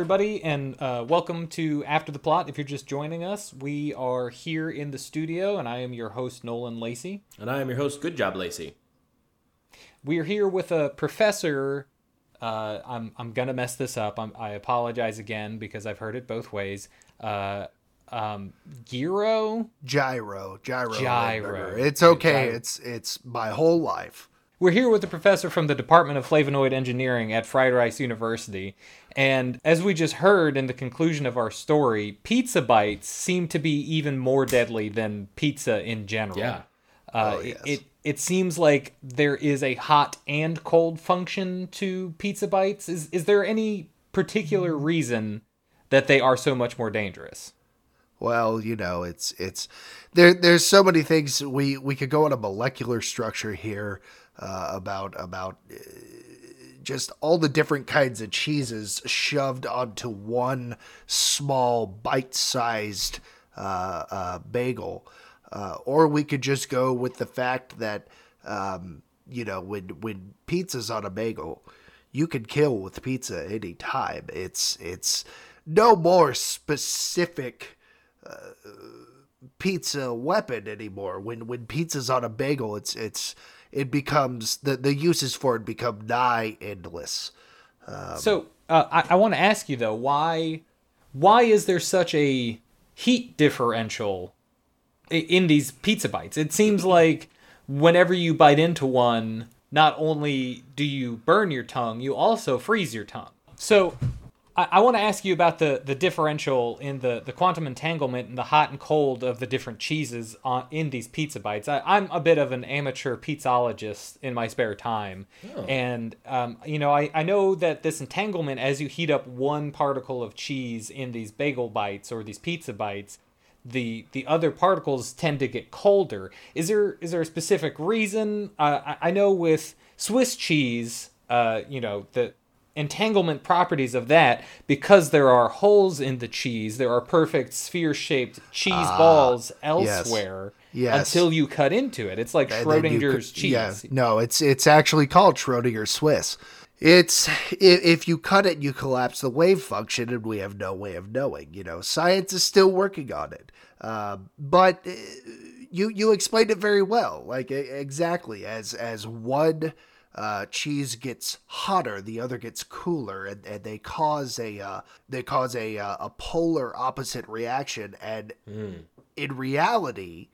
Everybody, and uh, welcome to After the Plot. If you're just joining us, we are here in the studio, and I am your host, Nolan Lacey. And I am your host, Good Job Lacey. We are here with a professor. Uh, I'm I'm gonna mess this up. I'm, I apologize again because I've heard it both ways. Uh, um, Giro. Gyro, gyro, Gyro. It's okay. Gyro. It's it's my whole life. We're here with a professor from the Department of Flavonoid Engineering at Fried Rice University. And as we just heard in the conclusion of our story, pizza bites seem to be even more deadly than pizza in general. Yeah. Uh, Oh, it- yes. it, it seems like there is a hot and cold function to pizza bites. Is, is there any particular reason that they are so much more dangerous? Well, you know, it's it's there. There's so many things we we could go on a molecular structure here uh, about about uh, just all the different kinds of cheeses shoved onto one small bite-sized uh, uh, bagel, uh, or we could just go with the fact that um, you know when when pizza's on a bagel, you can kill with pizza any time. It's it's no more specific pizza weapon anymore. When when pizza's on a bagel, it's it's it becomes the the uses for it become nigh endless. So uh, I, I want to ask you though, why why is there such a heat differential in these pizza bites? It seems like whenever you bite into one, not only do you burn your tongue, you also freeze your tongue. So I, I want to ask you about the, the differential in the, the quantum entanglement and the hot and cold of the different cheeses on, in these pizza bites. I, I'm a bit of an amateur pizzologist in my spare time. And, um, you know, I, I know that this entanglement, as you heat up one particle of cheese in these bagel bites or these pizza bites, the the other particles tend to get colder. Is there is there a specific reason? Uh, I, I know with Swiss cheese, uh, you know the entanglement properties of that because there are holes in the cheese. There are perfect sphere-shaped cheese Ah, balls elsewhere Yes. until you cut into it. It's like And then you Schrodinger's cheese. Yeah, no, it's it's actually called Schrodinger Swiss. It's if you cut it, you collapse the wave function, and we have no way of knowing. You know, science is still working on it. Um, but uh, you you explained it very well, like exactly as as one uh, cheese gets hotter, the other gets cooler, and, and they cause a uh, they cause a uh, a polar opposite reaction, and in reality,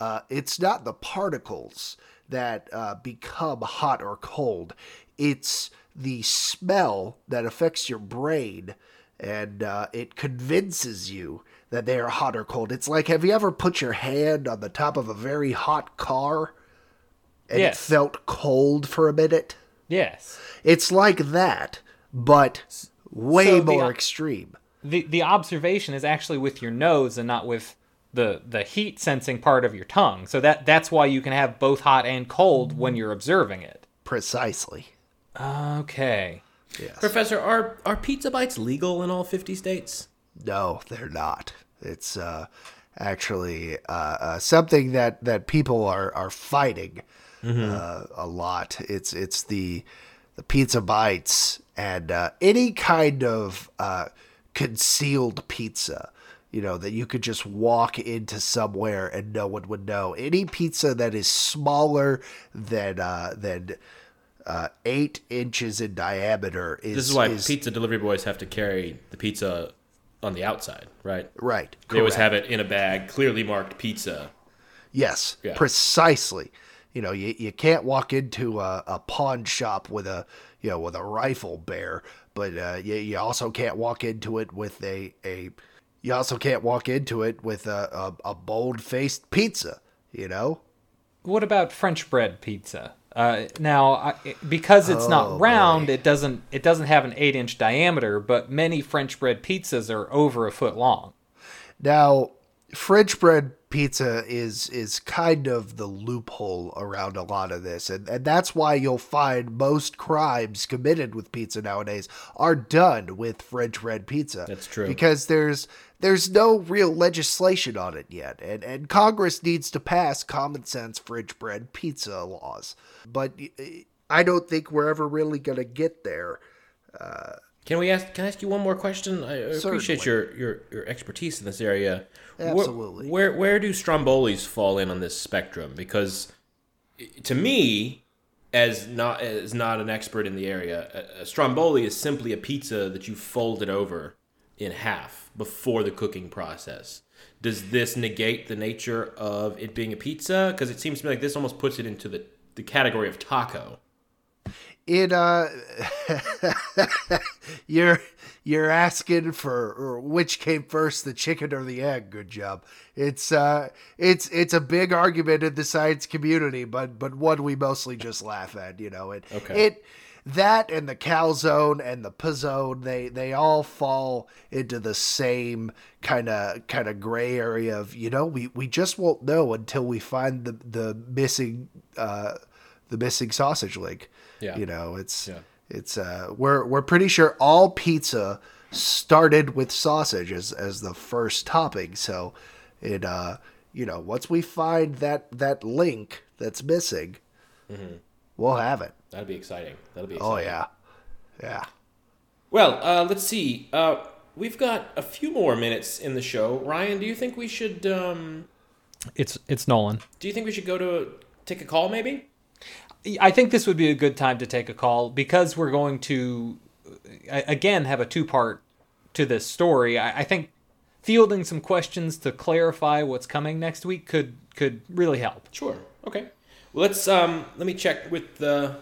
uh, it's not the particles that uh, become hot or cold. It's the smell that affects your brain and uh, it convinces you that they are hot or cold. It's like have you ever put your hand on the top of a very hot car and Yes. it felt cold for a minute? Yes. It's like that, but way So more o- extreme. The the observation is actually with your nose and not with the the heat sensing part of your tongue. So that that's why you can have both hot and cold when you're observing it. Precisely. Okay. Yes. Professor, are are pizza bites legal in all 50 states? No, they're not. It's uh, actually uh, uh, something that, that people are, are fighting uh, a lot. It's it's the the pizza bites and uh, any kind of uh, concealed pizza. You know that you could just walk into somewhere and no one would know. Any pizza that is smaller than uh, than uh, eight inches in diameter is This is why is- pizza delivery boys have to carry the pizza on the outside, right? Right, They always have it in a bag, clearly marked pizza. Yes, Yeah. precisely. You know, you, you can't walk into a, a pawn shop with a you know with a rifle bear, but uh, you, you also can't walk into it with a a you also can't walk into it with a a, a bold faced pizza. You know, What about French bread pizza? Uh, now, I, because it's Oh, not round, it doesn't it doesn't have an eight inch diameter. But many French bread pizzas are over a foot long. Now, French bread pizza is is kind of the loophole around a lot of this, and, and that's why you'll find most crimes committed with pizza nowadays are done with French bread pizza. That's true. Because there's there's no real legislation on it yet, and, and Congress needs to pass common sense French bread pizza laws. But i don't think we're ever really gonna get there. Uh, Can we ask? Can I ask you one more question? I appreciate Certainly. your, your your expertise in this area. Where- Absolutely. Where where, do Strombolis fall in on this spectrum? Because to me, as not as not an expert in the area, a, a Stromboli is simply a pizza that you folded over in half before the cooking process. Does this negate the nature of it being a pizza? Because it seems to me like this almost puts it into the, the category of taco. It uh <laughs> you're you're asking for which came first the chicken or the egg? Good job. It's uh it's it's a big argument in the science community but but one we mostly just laugh at you know? It Okay. it that and the calzone and the pizzone they they all fall into the same kind of kind of gray area of you know we we just won't know until we find the the missing uh the missing sausage link Yeah. you know it's Yeah. it's uh we're we're pretty sure all pizza started with sausage as as the first topping so it uh you know once we find that that link that's missing we'll have it That'd be exciting. That'll be oh yeah yeah Well, uh, let's see. Uh, we've got a few more minutes in the show. Ryan, do you think we should? Um, It's it's Nolan. do you think we should go to take a call? Maybe. I think this would be a good time to take a call because we're going to uh, again have a two part to this story. I, I think fielding some questions to clarify what's coming next week could could really help. Sure. Okay. Well, let's um, let me check with the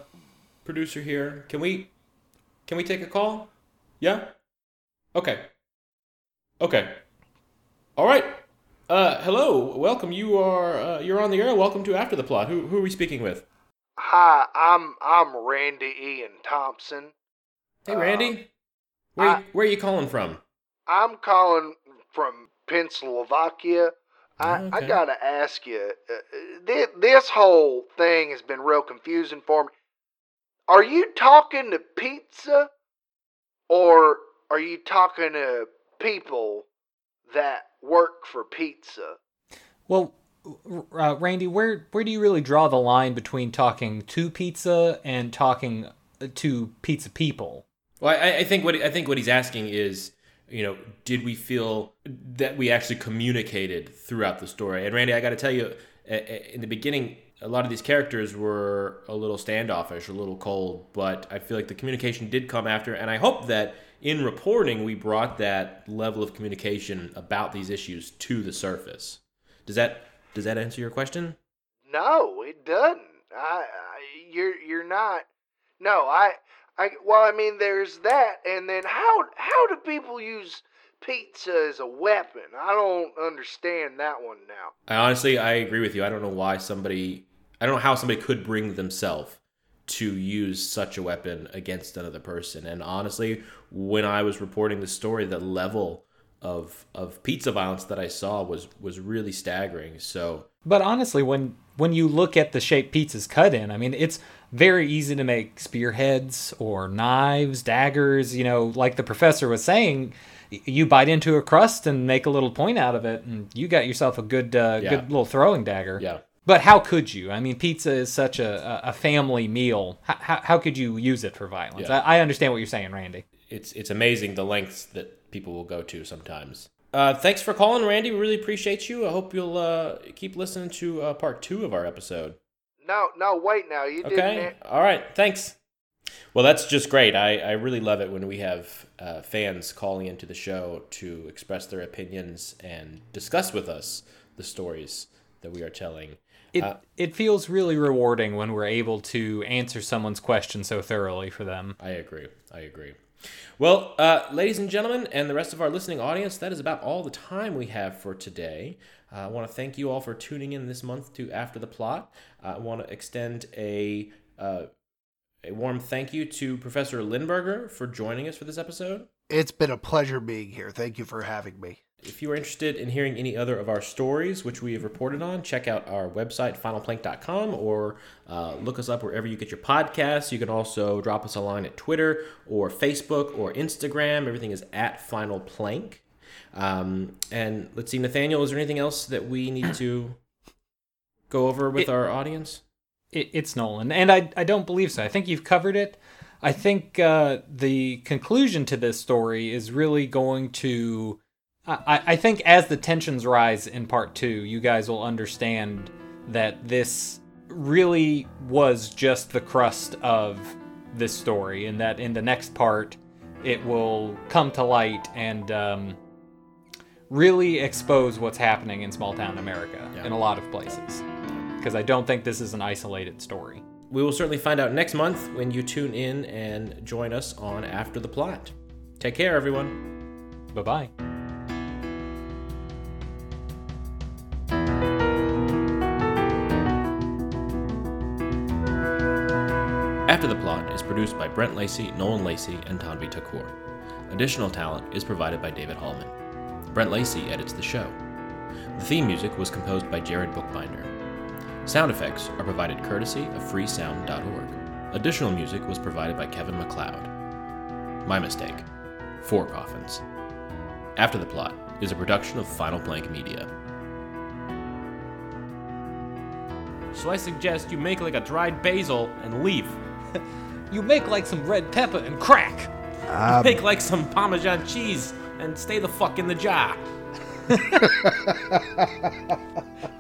producer here. Can we can we take a call? Yeah. Okay. Okay. All right. Uh, hello. Welcome. You are uh, you're on the air. Welcome to After the Plot. Who who are we speaking with? Hi i'm i'm randy ian thompson Hey, Randy. Where I- where are you calling from? i'm calling from pennsylvania I, I gotta ask you, uh, this, this whole thing has been real confusing for me. Are you talking to pizza or are you talking to people that work for pizza? Well, uh, Randy, where where do you really draw the line between talking to pizza and talking to pizza people? Well, I, I think what I think what he's asking is, you know, did we feel that we actually communicated throughout the story? And Randy, I got to tell you, in the beginning, a lot of these characters were a little standoffish, a little cold, but I feel like the communication did come after, and I hope that in reporting we brought that level of communication about these issues to the surface. Does that does that answer your question? No, it doesn't. I, I you're you're not. No, I I well, I mean, there's that, and then how how do people use pizza as a weapon? I don't understand that one now. I honestly, I agree with you. I don't know why somebody, I don't know how somebody could bring themselves to use such a weapon against another person. And honestly, when I was reporting the story, the level of of pizza violence that I saw was was really staggering. So, but honestly, when when you look at the shape pizza's cut in, I mean, it's very easy to make spearheads or knives, daggers. You know, like the professor was saying, you bite into a crust and make a little point out of it, and you got yourself a good uh, Yeah. good little throwing dagger. Yeah. But how could you? I mean, pizza is such a, a family meal. How, how, how could you use it for violence? Yeah. I, I understand what you're saying, Randy. it's it's amazing the lengths that people will go to sometimes. Uh, thanks for calling, Randy. We really appreciate you. I hope you'll uh, keep listening to uh, part two of our episode. No, no, wait now. You didn't. Okay. All right. Thanks. Well, that's just great. I, I really love it when we have uh, fans calling into the show to express their opinions and discuss with us the stories that we are telling. It Uh, it feels really rewarding when we're able to answer someone's question so thoroughly for them. I agree. I agree. Well, uh, ladies and gentlemen, and the rest of our listening audience, that is about all the time we have for today. Uh, I want to thank you all for tuning in this month to After the Plot. Uh, I want to extend a uh, a warm thank you to Professor Lindberger for joining us for this episode. It's been a pleasure being here. Thank you for having me. If you are interested in hearing any other of our stories, which we have reported on, check out our website, finalplank.com, or uh, look us up wherever you get your podcasts. You can also drop us a line at Twitter or Facebook or Instagram. Everything is at Final Plank. Um, and let's see, Nathaniel, is there anything else that we need to go over with It- our audience? It, it's Nolan, and I I don't believe so. I think you've covered it. I think uh, the conclusion to this story is really going to. I, I think as the tensions rise in part two, you guys will understand that this really was just the crust of this story, and that in the next part, it will come to light and um, really expose what's happening in small town America in a lot of places. Because I don't think this is an isolated story. We will certainly find out next month when you tune in and join us on After the Plot. Take care, everyone. Bye bye. After the Plot is produced by Brent Lacey, Nolan Lacey, and Tanvi Takur. Additional talent is provided by David Hallman. Brent Lacey edits the show. The theme music was composed by Jared Bookbinder. Sound effects are provided courtesy of freesound.org. Additional music was provided by Kevin MacLeod. My mistake. Four coffins. After the Plot is a production of Final Plank Media. So I suggest you make like a dried basil and leave. <laughs> You make like some red pepper and crack. Um, make like some Parmesan cheese and stay the fuck in the jar. <laughs>